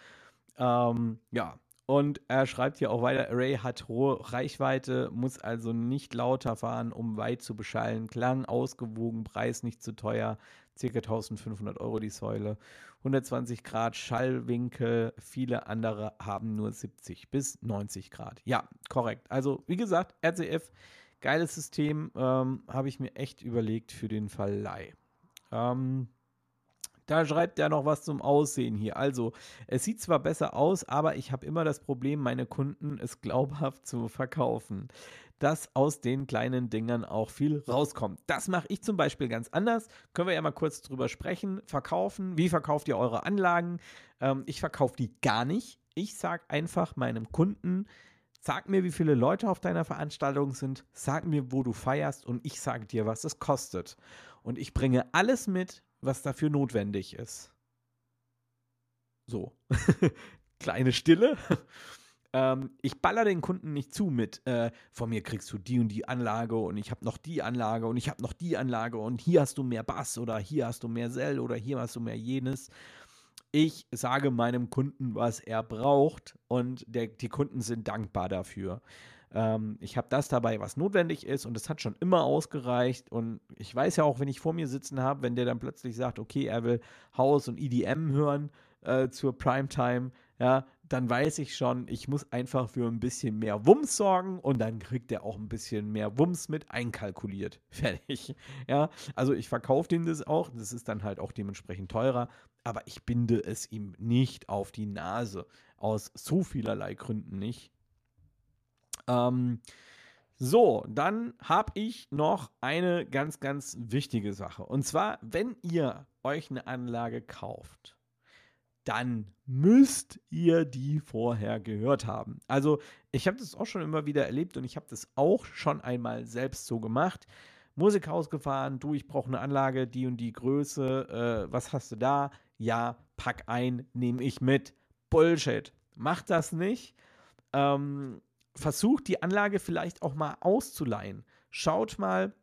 Ähm, ja, und er schreibt hier auch weiter, Array hat hohe Reichweite, muss also nicht lauter fahren, um weit zu beschallen. Klang ausgewogen, Preis nicht zu teuer, ca. 1500 Euro die Säule. 120 Grad Schallwinkel, viele andere haben nur 70 bis 90 Grad. Ja, korrekt. Also wie gesagt, RCF, geiles System, ähm, habe ich mir echt überlegt für den Fall Leih. Ähm, da schreibt er noch was zum Aussehen hier. Also, es sieht zwar besser aus, aber ich habe immer das Problem, meine Kunden es glaubhaft zu verkaufen. Dass aus den kleinen Dingern auch viel rauskommt. Das mache ich zum Beispiel ganz anders. Können wir ja mal kurz drüber sprechen. Verkaufen. Wie verkauft ihr eure Anlagen? Ähm, ich verkaufe die gar nicht. Ich sage einfach meinem Kunden, Sag mir, wie viele Leute auf deiner Veranstaltung sind, sag mir, wo du feierst und ich sage dir, was es kostet. Und ich bringe alles mit, was dafür notwendig ist. So. Kleine Stille. ähm, ich baller den Kunden nicht zu mit, äh, von mir kriegst du die und die Anlage und ich habe noch die Anlage und ich habe noch die Anlage und hier hast du mehr Bass oder hier hast du mehr Sell oder hier hast du mehr jenes. Ich sage meinem Kunden, was er braucht und der, die Kunden sind dankbar dafür. Ähm, ich habe das dabei, was notwendig ist und es hat schon immer ausgereicht. Und ich weiß ja auch, wenn ich vor mir sitzen habe, wenn der dann plötzlich sagt, okay, er will House und EDM hören äh, zur Primetime, ja, dann weiß ich schon, ich muss einfach für ein bisschen mehr Wumms sorgen und dann kriegt er auch ein bisschen mehr Wumms mit einkalkuliert. Fertig. Ja, also ich verkaufe dem das auch. Das ist dann halt auch dementsprechend teurer, aber ich binde es ihm nicht auf die Nase. Aus so vielerlei Gründen nicht. Ähm, so, dann habe ich noch eine ganz, ganz wichtige Sache. Und zwar, wenn ihr euch eine Anlage kauft, dann müsst ihr die vorher gehört haben. Also ich habe das auch schon immer wieder erlebt und ich habe das auch schon einmal selbst so gemacht. Musikhaus gefahren, du, ich brauche eine Anlage, die und die Größe, äh, was hast du da? Ja, pack ein, nehme ich mit. Bullshit. Macht das nicht. Ähm, versucht die Anlage vielleicht auch mal auszuleihen. Schaut mal,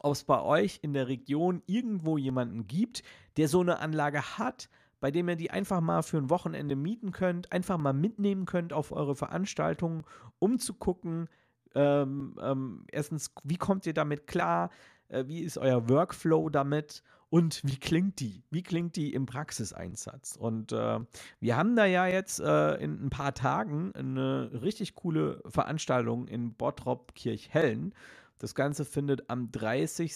ob es bei euch in der Region irgendwo jemanden gibt, der so eine Anlage hat, bei dem ihr die einfach mal für ein Wochenende mieten könnt, einfach mal mitnehmen könnt auf eure Veranstaltungen, um zu gucken, ähm, ähm, erstens, wie kommt ihr damit klar, äh, wie ist euer Workflow damit und wie klingt die? Wie klingt die im Praxiseinsatz? Und äh, wir haben da ja jetzt äh, in ein paar Tagen eine richtig coole Veranstaltung in Bottrop Kirchhellen. Das Ganze findet am 30.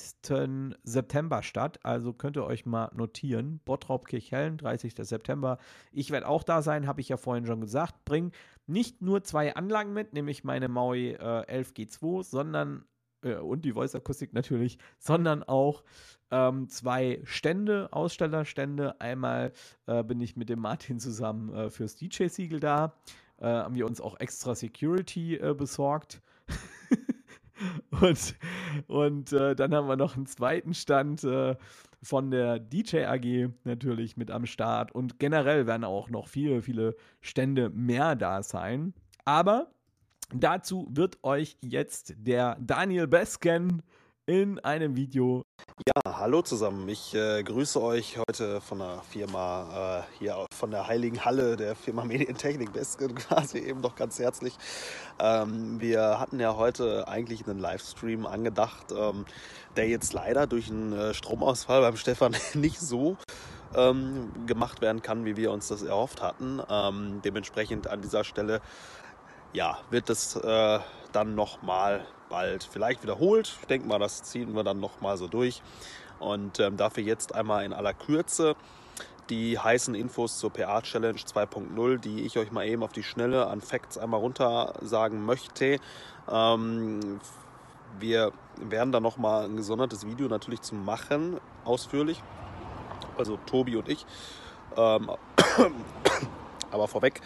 September statt, also könnt ihr euch mal notieren. Bottrop Kirchhellen, 30. September. Ich werde auch da sein, habe ich ja vorhin schon gesagt. Bring nicht nur zwei Anlagen mit, nämlich meine Maui äh, 11G2, sondern äh, und die Voice-Akustik natürlich, sondern auch ähm, zwei Stände, Ausstellerstände. Einmal äh, bin ich mit dem Martin zusammen äh, fürs DJ-Siegel da. Äh, haben wir uns auch extra Security äh, besorgt. und und äh, dann haben wir noch einen zweiten Stand von der DJ AG natürlich mit am Start. Und generell werden auch noch viele, viele Stände mehr da sein. Aber dazu wird euch jetzt der Daniel Besken in einem Video. Ja, hallo zusammen. Ich äh, grüße euch heute von der Firma, äh, hier von der Heiligen Halle der Firma Medientechnik Besken quasi eben noch ganz herzlich. Ähm, wir hatten ja heute eigentlich einen Livestream angedacht, ähm, der jetzt leider durch einen äh, Stromausfall beim Stefan nicht so ähm, gemacht werden kann, wie wir uns das erhofft hatten. Ähm, dementsprechend an dieser Stelle ja, wird es äh, dann nochmal bald vielleicht wiederholt. Ich denke mal, das ziehen wir dann nochmal so durch. Und ähm, dafür jetzt einmal in aller Kürze die heißen Infos zur PA Challenge 2.0, die ich euch mal eben auf die Schnelle an Facts einmal runter sagen möchte. Ähm, wir werden da nochmal ein gesondertes Video natürlich zu machen, ausführlich. Also Tobi und ich. Ähm, aber vorweg,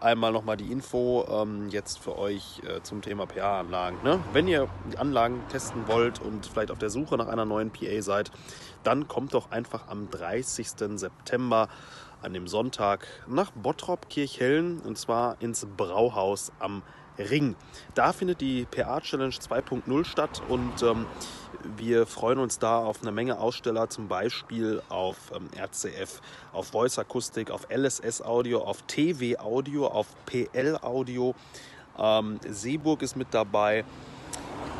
einmal nochmal die Info ähm, jetzt für euch äh, zum Thema PA-Anlagen. Ne? Wenn ihr die Anlagen testen wollt und vielleicht auf der Suche nach einer neuen PA seid, dann kommt doch einfach am 30. September an dem Sonntag nach Bottrop Kirchhellen und zwar ins Brauhaus am Ring. Da findet die PA Challenge 2.0 statt und ähm, wir freuen uns da auf eine Menge Aussteller, zum Beispiel auf ähm, RCF, auf Voice Akustik, auf LSS Audio, auf TW Audio, auf PL Audio. Ähm, Seeburg ist mit dabei.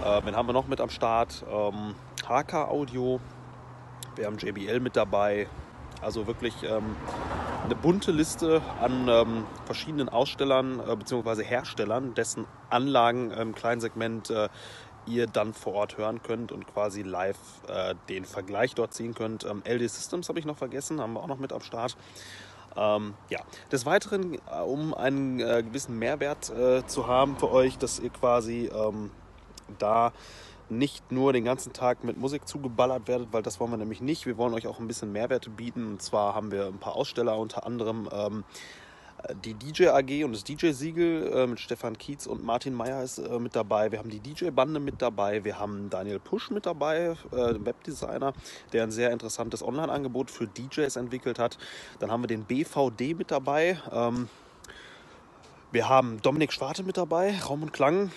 Äh, wen haben wir noch mit am Start? Ähm, HK Audio. Wir haben JBL mit dabei. Also wirklich ähm, eine bunte Liste an ähm, verschiedenen Ausstellern äh, bzw. Herstellern, dessen Anlagen im kleinen Segment äh, ihr dann vor Ort hören könnt und quasi live äh, den Vergleich dort ziehen könnt. Ähm, LD Systems habe ich noch vergessen, haben wir auch noch mit am Start. Ähm, ja, des Weiteren, äh, um einen äh, gewissen Mehrwert äh, zu haben für euch, dass ihr quasi ähm, da nicht nur den ganzen Tag mit Musik zugeballert werdet, weil das wollen wir nämlich nicht. Wir wollen euch auch ein bisschen Mehrwerte bieten. Und zwar haben wir ein paar Aussteller, unter anderem ähm, die DJ AG und das DJ-Siegel äh, mit Stefan Kietz und Martin Meyer ist äh, mit dabei. Wir haben die DJ-Bande mit dabei. Wir haben Daniel Pusch mit dabei, äh, Webdesigner, der ein sehr interessantes Online-Angebot für DJs entwickelt hat. Dann haben wir den BVD mit dabei. Ähm, wir haben Dominik Schwarte mit dabei, Raum und Klang,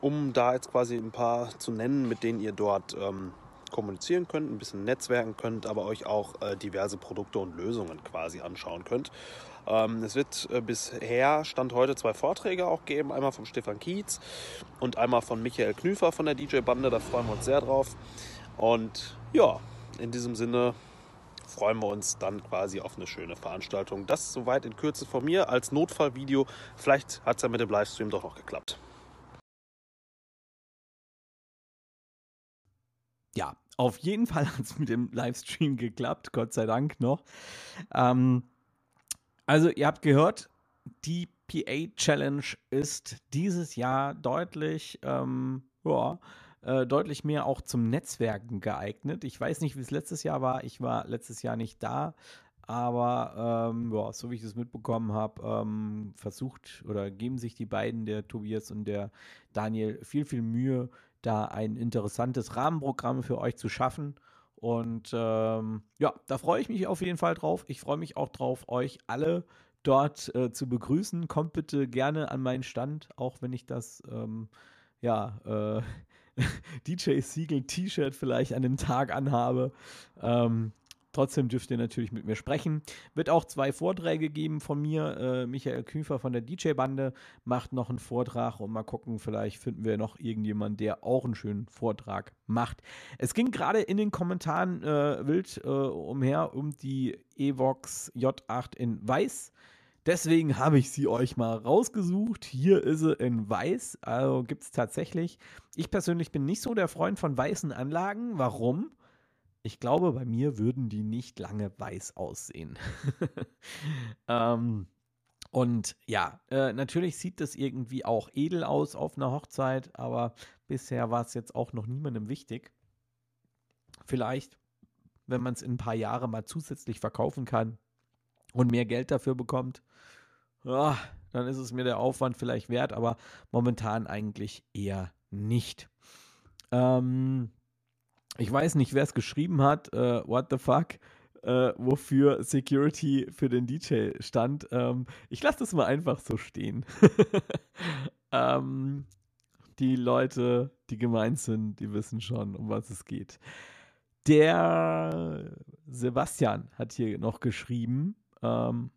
um da jetzt quasi ein paar zu nennen, mit denen ihr dort ähm, kommunizieren könnt, ein bisschen netzwerken könnt, aber euch auch äh, diverse Produkte und Lösungen quasi anschauen könnt. Ähm, es wird äh, bisher, Stand heute, zwei Vorträge auch geben. Einmal von Stefan Kietz und einmal von Michael Knüfer von der DJ-Bande. Da freuen wir uns sehr drauf. Und ja, in diesem Sinne freuen wir uns dann quasi auf eine schöne Veranstaltung. Das soweit in Kürze von mir als Notfallvideo. Vielleicht hat es ja mit dem Livestream doch noch geklappt. Ja, auf jeden Fall hat es mit dem Livestream geklappt, Gott sei Dank noch. Ähm, also, ihr habt gehört, die PA Challenge ist dieses Jahr deutlich, ähm, ja, äh, deutlich mehr auch zum Netzwerken geeignet. Ich weiß nicht, wie es letztes Jahr war. Ich war letztes Jahr nicht da. Aber ähm, ja, so wie ich es mitbekommen habe, ähm, versucht oder geben sich die beiden, der Tobias und der Daniel, viel, viel Mühe, da ein interessantes Rahmenprogramm für euch zu schaffen. Und ähm, ja, da freue ich mich auf jeden Fall drauf. Ich freue mich auch drauf, euch alle dort äh, zu begrüßen. Kommt bitte gerne an meinen Stand, auch wenn ich das, ähm, ja, äh, DJ Siegel T-Shirt vielleicht an dem Tag anhabe. Ähm, Trotzdem dürft ihr natürlich mit mir sprechen. Wird auch zwei Vorträge geben von mir. Äh, Michael Küfer von der DJ-Bande macht noch einen Vortrag und mal gucken, vielleicht finden wir noch irgendjemanden, der auch einen schönen Vortrag macht. Es ging gerade in den Kommentaren äh, wild äh, umher um die Evox J8 in Weiß. Deswegen habe ich sie euch mal rausgesucht. Hier ist sie in weiß. Also gibt es tatsächlich. Ich persönlich bin nicht so der Freund von weißen Anlagen. Warum? Ich glaube, bei mir würden die nicht lange weiß aussehen. ähm, Und ja, äh, natürlich sieht das irgendwie auch edel aus auf einer Hochzeit, aber bisher war es jetzt auch noch niemandem wichtig. Vielleicht, wenn man es in ein paar Jahren mal zusätzlich verkaufen kann und mehr Geld dafür bekommt, ja, dann ist es mir der Aufwand vielleicht wert, aber momentan eigentlich eher nicht. Ähm, ich weiß nicht, wer es geschrieben hat. Äh, what the fuck? Äh, wofür Security für den DJ stand. Ähm, ich lasse das mal einfach so stehen. ähm, die Leute, die gemeint sind, die wissen schon, um was es geht. Der Sebastian hat hier noch geschrieben, ähm,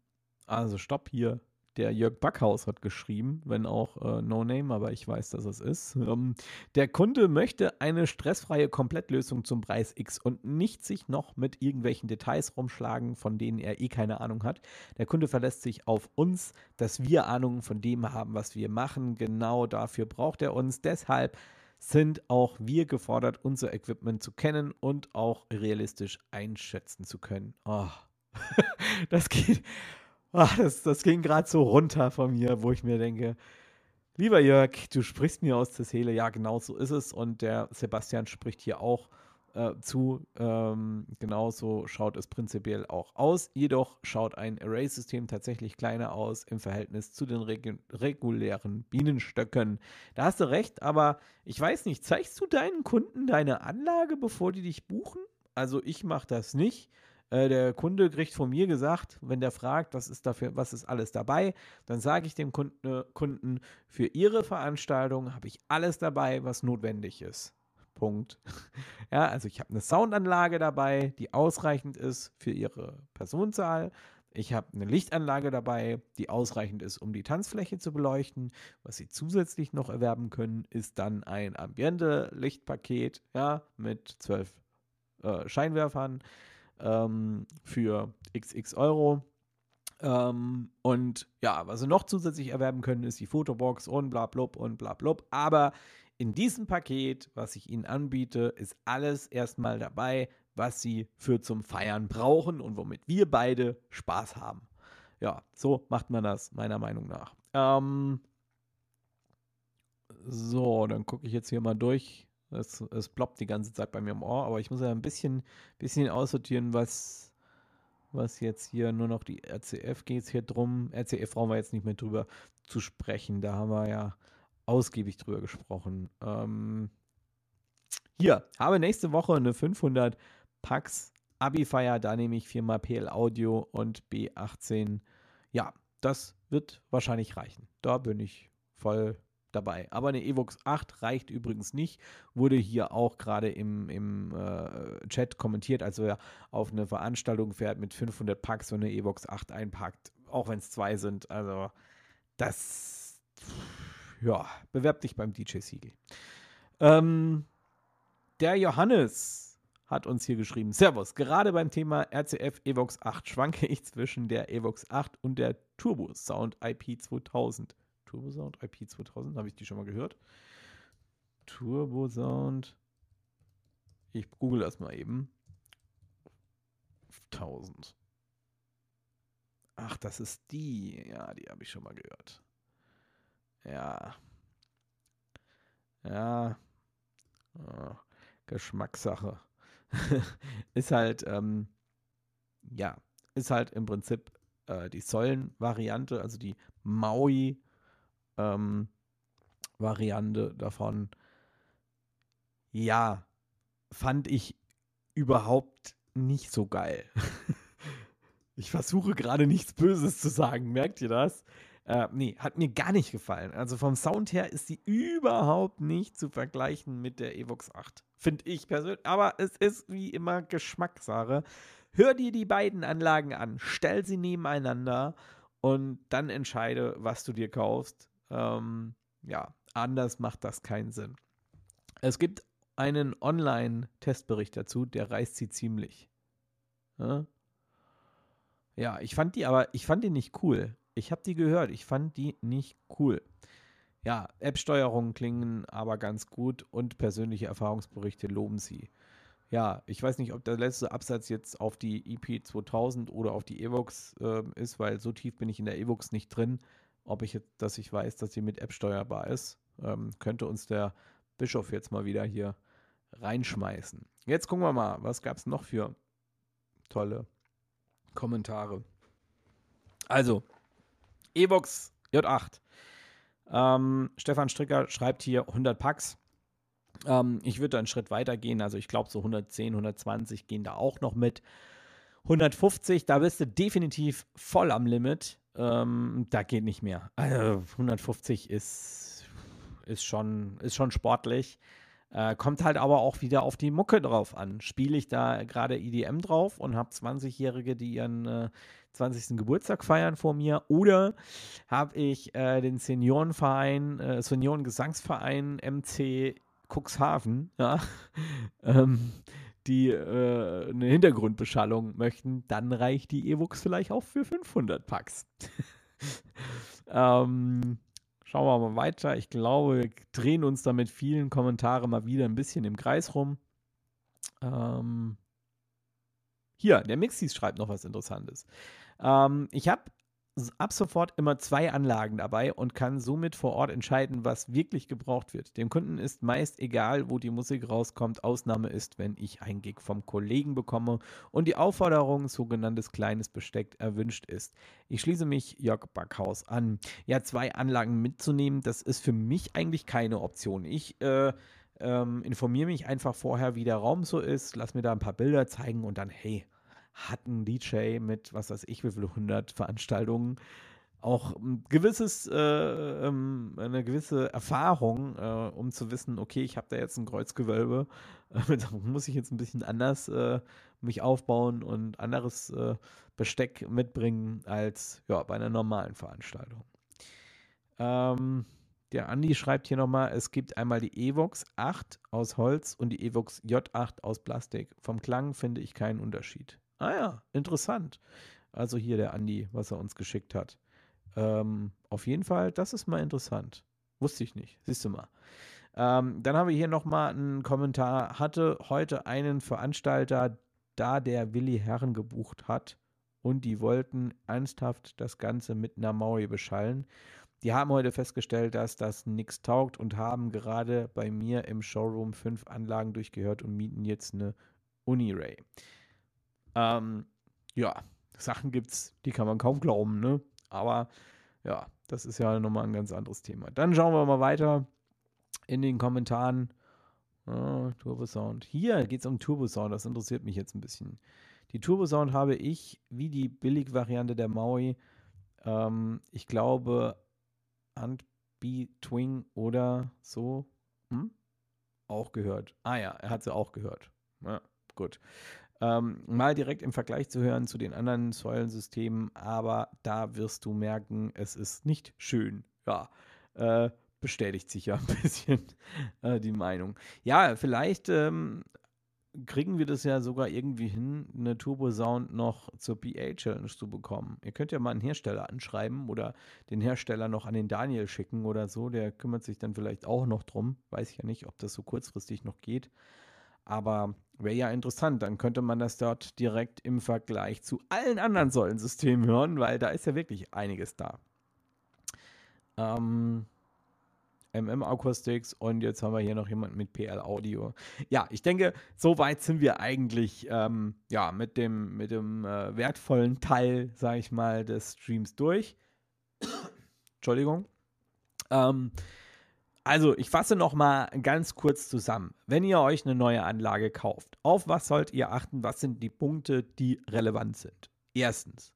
also stopp hier, der Jörg Backhaus hat geschrieben, wenn auch äh, No Name, aber ich weiß, dass es ist. Ähm, der Kunde möchte eine stressfreie Komplettlösung zum Preis X und nicht sich noch mit irgendwelchen Details rumschlagen, von denen er eh keine Ahnung hat. Der Kunde verlässt sich auf uns, dass wir Ahnung von dem haben, was wir machen. Genau dafür braucht er uns. Deshalb sind auch wir gefordert, unser Equipment zu kennen und auch realistisch einschätzen zu können. Oh. das geht. Ach, das, das ging gerade so runter von mir, wo ich mir denke, lieber Jörg, du sprichst mir aus der Seele. Ja, genau so ist es. Und der Sebastian spricht hier auch äh, zu. Ähm, genauso schaut es prinzipiell auch aus. Jedoch schaut ein Array-System tatsächlich kleiner aus im Verhältnis zu den regu regulären Bienenstöcken. Da hast du recht, aber ich weiß nicht, zeigst du deinen Kunden deine Anlage, bevor die dich buchen? Also ich mache das nicht. Äh, der Kunde kriegt von mir gesagt, wenn der fragt, was ist dafür, was ist alles dabei, dann sage ich dem Kunden, Kunden, für Ihre Veranstaltung habe ich alles dabei, was notwendig ist. Punkt. Ja, also ich habe eine Soundanlage dabei, die ausreichend ist für Ihre Personenzahl. Ich habe eine Lichtanlage dabei, die ausreichend ist, um die Tanzfläche zu beleuchten. Was Sie zusätzlich noch erwerben können, ist dann ein Ambiente-Lichtpaket ja, mit zwölf äh, Scheinwerfern ähm, für xx Euro. Ähm, und ja, was sie noch zusätzlich erwerben können, ist die Fotobox und bla blub und bla blub. Aber in diesem Paket, was ich Ihnen anbiete, ist alles erstmal dabei, was Sie für zum Feiern brauchen und womit wir beide Spaß haben. Ja, so macht man das, meiner Meinung nach. Ähm, so, dann gucke ich jetzt hier mal durch. Es, es ploppt die ganze Zeit bei mir im Ohr, aber ich muss ja ein bisschen, bisschen aussortieren, was, was jetzt hier nur noch die RCF geht es hier drum. RCF brauchen wir jetzt nicht mehr drüber zu sprechen. Da haben wir ja ausgiebig drüber gesprochen. Ähm, hier, habe nächste Woche eine 500 Pax Abi-Feier. Da nehme ich viermal PL Audio und B18. Ja, das wird wahrscheinlich reichen. Da bin ich voll dabei. Aber eine Evox 8 reicht übrigens nicht. Wurde hier auch gerade im, im äh, Chat kommentiert. Also wer auf eine Veranstaltung fährt mit 500 Packs so eine Evox 8 einpackt, auch wenn es zwei sind. Also das, ja, bewerb dich beim DJ Siegel. Ähm, der Johannes hat uns hier geschrieben. Servus, gerade beim Thema RCF Evox 8 schwanke ich zwischen der Evox 8 und der Turbo Sound IP 2000. Turbo Sound IP 2000, habe ich die schon mal gehört? Turbo Sound. Ich google das mal eben. 1000. Ach, das ist die. Ja, die habe ich schon mal gehört. Ja. Ja. Oh, Geschmackssache. ist halt, ähm, ja, ist halt im Prinzip äh, die Säulen-Variante, also die Maui ähm, Variante davon. Ja, fand ich überhaupt nicht so geil. ich versuche gerade nichts Böses zu sagen, merkt ihr das? Äh, nee, hat mir gar nicht gefallen. Also vom Sound her ist sie überhaupt nicht zu vergleichen mit der Evox 8. Finde ich persönlich. Aber es ist wie immer Geschmackssache. Hör dir die beiden Anlagen an, stell sie nebeneinander und dann entscheide, was du dir kaufst. Ähm, ja, anders macht das keinen Sinn. Es gibt einen Online-Testbericht dazu, der reißt sie ziemlich. Ja? ja, ich fand die aber, ich fand die nicht cool. Ich habe die gehört, ich fand die nicht cool. Ja, App-Steuerungen klingen aber ganz gut und persönliche Erfahrungsberichte loben sie. ja, ich weiß nicht, ob der letzte Absatz jetzt auf die EP 2000 oder auf die Evox äh, ist, weil so tief bin ich in der Evox nicht drin, ob ich jetzt, dass ich weiß, dass sie mit App steuerbar ist. Ähm, könnte uns der Bischof jetzt mal wieder hier reinschmeißen. Jetzt gucken wir mal, was gab es noch für tolle Kommentare. Also, Evox J8. Ähm, Stefan Stricker schreibt hier 100 Packs. Ähm, ich würde da einen Schritt weiter gehen. Also ich glaube, so 110, 120 gehen da auch noch mit. 150, da bist du definitiv voll am Limit. Ähm, da geht nicht mehr. Also 150 ist, ist, schon, ist schon sportlich. Äh, kommt halt aber auch wieder auf die Mucke drauf an. Spiele ich da gerade EDM drauf und habe 20-Jährige, die ihren äh, 20. Geburtstag feiern vor mir? Oder habe ich äh, den Seniorenverein, äh, Seniorengesangsverein MC Cuxhaven, ja, ähm, die äh, eine Hintergrundbeschallung möchten, dann reicht die Evox vielleicht auch für 500 Packs. ähm, schauen wir mal weiter. Ich glaube, wir drehen uns da mit vielen Kommentaren mal wieder ein bisschen im Kreis rum. Ähm, hier, der Mixis schreibt noch was Interessantes. Ähm, ich habe ab sofort immer zwei Anlagen dabei und kann somit vor Ort entscheiden, was wirklich gebraucht wird. Dem Kunden ist meist egal, wo die Musik rauskommt. Ausnahme ist, wenn ich ein Gig vom Kollegen bekomme und die Aufforderung, sogenanntes kleines Besteck, erwünscht ist. Ich schließe mich Jörg Backhaus an. Ja, zwei Anlagen mitzunehmen, das ist für mich eigentlich keine Option. Ich äh, ähm, informiere mich einfach vorher, wie der Raum so ist, lass mir da ein paar Bilder zeigen und dann, hey, hat ein DJ mit, was weiß ich, wie viele hundert Veranstaltungen auch ein gewisses, äh, ähm, eine gewisse Erfahrung, äh, um zu wissen, okay, ich habe da jetzt ein Kreuzgewölbe, äh, muss ich jetzt ein bisschen anders äh, mich aufbauen und anderes äh, Besteck mitbringen als ja, bei einer normalen Veranstaltung. Ähm, der Andi schreibt hier nochmal, es gibt einmal die Evox 8 aus Holz und die Evox J8 aus Plastik. Vom Klang finde ich keinen Unterschied. Ah ja, interessant. Also hier der Andi, was er uns geschickt hat. Ähm, auf jeden Fall, das ist mal interessant. Wusste ich nicht. Siehst du mal. Ähm, dann haben wir hier nochmal einen Kommentar. Hatte heute einen Veranstalter, da der Willi Herren gebucht hat und die wollten ernsthaft das Ganze mit einer Maui beschallen. Die haben heute festgestellt, dass das nichts taugt und haben gerade bei mir im Showroom fünf Anlagen durchgehört und mieten jetzt eine Uniray. Ähm, ja, Sachen gibt's, die kann man kaum glauben, ne? Aber ja, das ist ja nochmal ein ganz anderes Thema. Dann schauen wir mal weiter in den Kommentaren. Oh, Turbosound. Hier geht es um Turbosound, das interessiert mich jetzt ein bisschen. Die Turbosound habe ich, wie die Billigvariante der Maui, ähm, ich glaube, Handby Twing oder so, hm? auch gehört. Ah ja, er hat sie auch gehört. Ja, gut ähm, mal direkt im Vergleich zu hören zu den anderen Säulensystemen, aber da wirst du merken, es ist nicht schön. Ja, äh, bestätigt sich ja ein bisschen äh, die Meinung. Ja, vielleicht ähm, kriegen wir das ja sogar irgendwie hin, eine Turbo Sound noch zur PA Challenge zu bekommen. Ihr könnt ja mal einen Hersteller anschreiben oder den Hersteller noch an den Daniel schicken oder so. Der kümmert sich dann vielleicht auch noch drum. Weiß ich ja nicht, ob das so kurzfristig noch geht. Aber wäre ja interessant, dann könnte man das dort direkt im Vergleich zu allen anderen Säulensystemen hören, weil da ist ja wirklich einiges da. Ähm, MM Acoustics und jetzt haben wir hier noch jemand mit PL Audio. Ja, ich denke, so weit sind wir eigentlich ähm, ja, mit dem, mit dem äh, wertvollen Teil, sage ich mal, des Streams durch. Entschuldigung. Ähm, also, ich fasse noch mal ganz kurz zusammen. Wenn ihr euch eine neue Anlage kauft, auf was sollt ihr achten? Was sind die Punkte, die relevant sind? Erstens,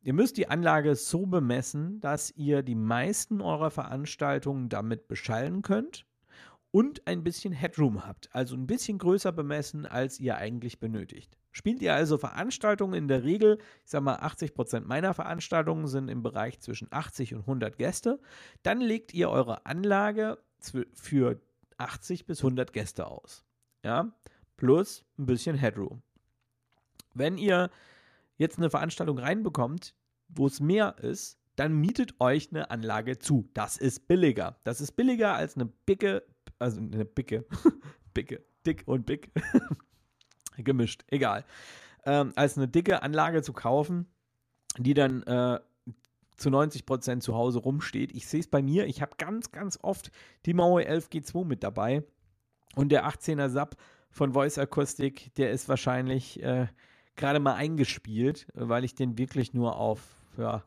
ihr müsst die Anlage so bemessen, dass ihr die meisten eurer Veranstaltungen damit beschallen könnt und ein bisschen Headroom habt, also ein bisschen größer bemessen, als ihr eigentlich benötigt. Spielt ihr also Veranstaltungen in der Regel, ich sage mal 80 Prozent meiner Veranstaltungen sind im Bereich zwischen 80 und 100 Gäste, dann legt ihr eure Anlage für 80 bis 100 Gäste aus. Ja, plus ein bisschen Headroom. Wenn ihr jetzt eine Veranstaltung reinbekommt, wo es mehr ist, dann mietet euch eine Anlage zu. Das ist billiger. Das ist billiger als eine Bicke, also eine Bicke, Bicke, dick und big gemischt, egal. Ähm, als eine dicke Anlage zu kaufen, die dann äh, zu 90 Prozent zu Hause rumsteht. Ich sehe es bei mir, ich habe ganz, ganz oft die Maui 11 G2 mit dabei und der 18er Sub von Voice Acoustic, der ist wahrscheinlich äh, gerade mal eingespielt, weil ich den wirklich nur auf, ja,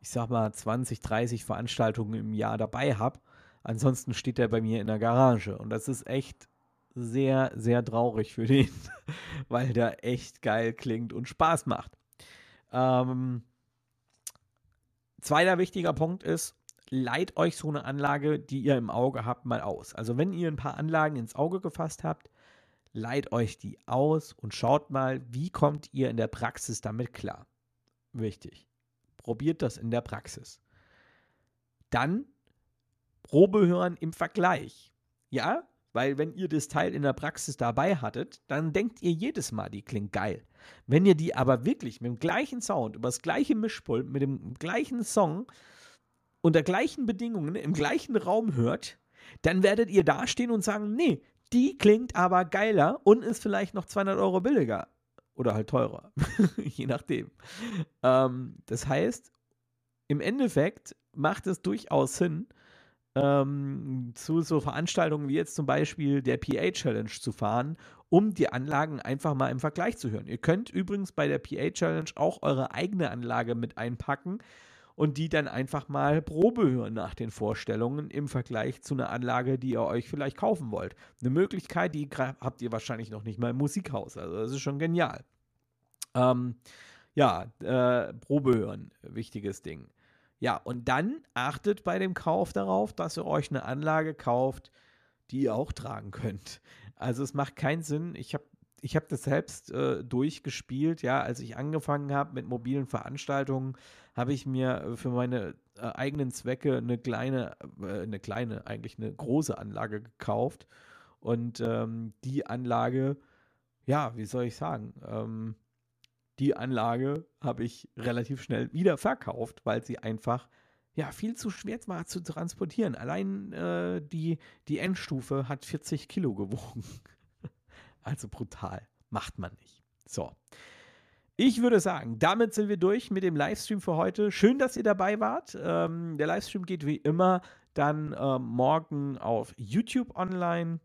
ich sag mal 20, 30 Veranstaltungen im Jahr dabei habe. Ansonsten steht er bei mir in der Garage und das ist echt sehr, sehr traurig für den, weil der echt geil klingt und Spaß macht. Ähm, zweiter wichtiger Punkt ist, leiht euch so eine Anlage, die ihr im Auge habt, mal aus. Also wenn ihr ein paar Anlagen ins Auge gefasst habt, leiht euch die aus und schaut mal, wie kommt ihr in der Praxis damit klar. Wichtig. Probiert das in der Praxis. Dann Probe hören im Vergleich. Ja, weil wenn ihr das Teil in der Praxis dabei hattet, dann denkt ihr jedes Mal, die klingt geil. Wenn ihr die aber wirklich mit dem gleichen Sound, über das gleiche Mischpult, mit dem gleichen Song, unter gleichen Bedingungen im gleichen Raum hört, dann werdet ihr dastehen und sagen, nee, die klingt aber geiler und ist vielleicht noch 200 Euro billiger. Oder halt teurer, je nachdem. Ähm, das heißt, im Endeffekt macht es durchaus Sinn, ähm, zu so Veranstaltungen wie jetzt zum Beispiel der PA Challenge zu fahren, um die Anlagen einfach mal im Vergleich zu hören. Ihr könnt übrigens bei der PA Challenge auch eure eigene Anlage mit einpacken und die dann einfach mal Probe hören nach den Vorstellungen im Vergleich zu einer Anlage, die ihr euch vielleicht kaufen wollt. Eine Möglichkeit, die habt ihr wahrscheinlich noch nicht mal im Musikhaus. Also das ist schon genial. Ähm, ja, äh, Probe hören, wichtiges Ding. Ja, und dann achtet bei dem Kauf darauf, dass ihr euch eine Anlage kauft, die ihr auch tragen könnt. Also es macht keinen Sinn. Ich habe ich hab das selbst äh, durchgespielt, ja, als ich angefangen habe mit mobilen Veranstaltungen, habe ich mir für meine äh, eigenen Zwecke eine kleine, äh, eine kleine, eigentlich eine große Anlage gekauft. Und ähm, die Anlage, ja, wie soll ich sagen, ähm, die Anlage habe ich relativ schnell wieder verkauft, weil sie einfach ja, viel zu schwer war zu transportieren. Allein äh, die, die Endstufe hat 40 Kilo gewogen. also brutal. Macht man nicht. So. Ich würde sagen, damit sind wir durch mit dem Livestream für heute. Schön, dass ihr dabei wart. Ähm, der Livestream geht wie immer dann ähm, morgen auf YouTube online.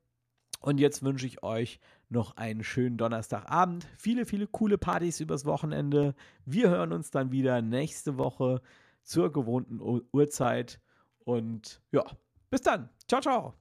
Und jetzt wünsche ich euch noch einen schönen Donnerstagabend. Viele, viele coole Partys übers Wochenende. Wir hören uns dann wieder nächste Woche zur gewohnten Uhrzeit. Und ja, bis dann. Ciao, ciao.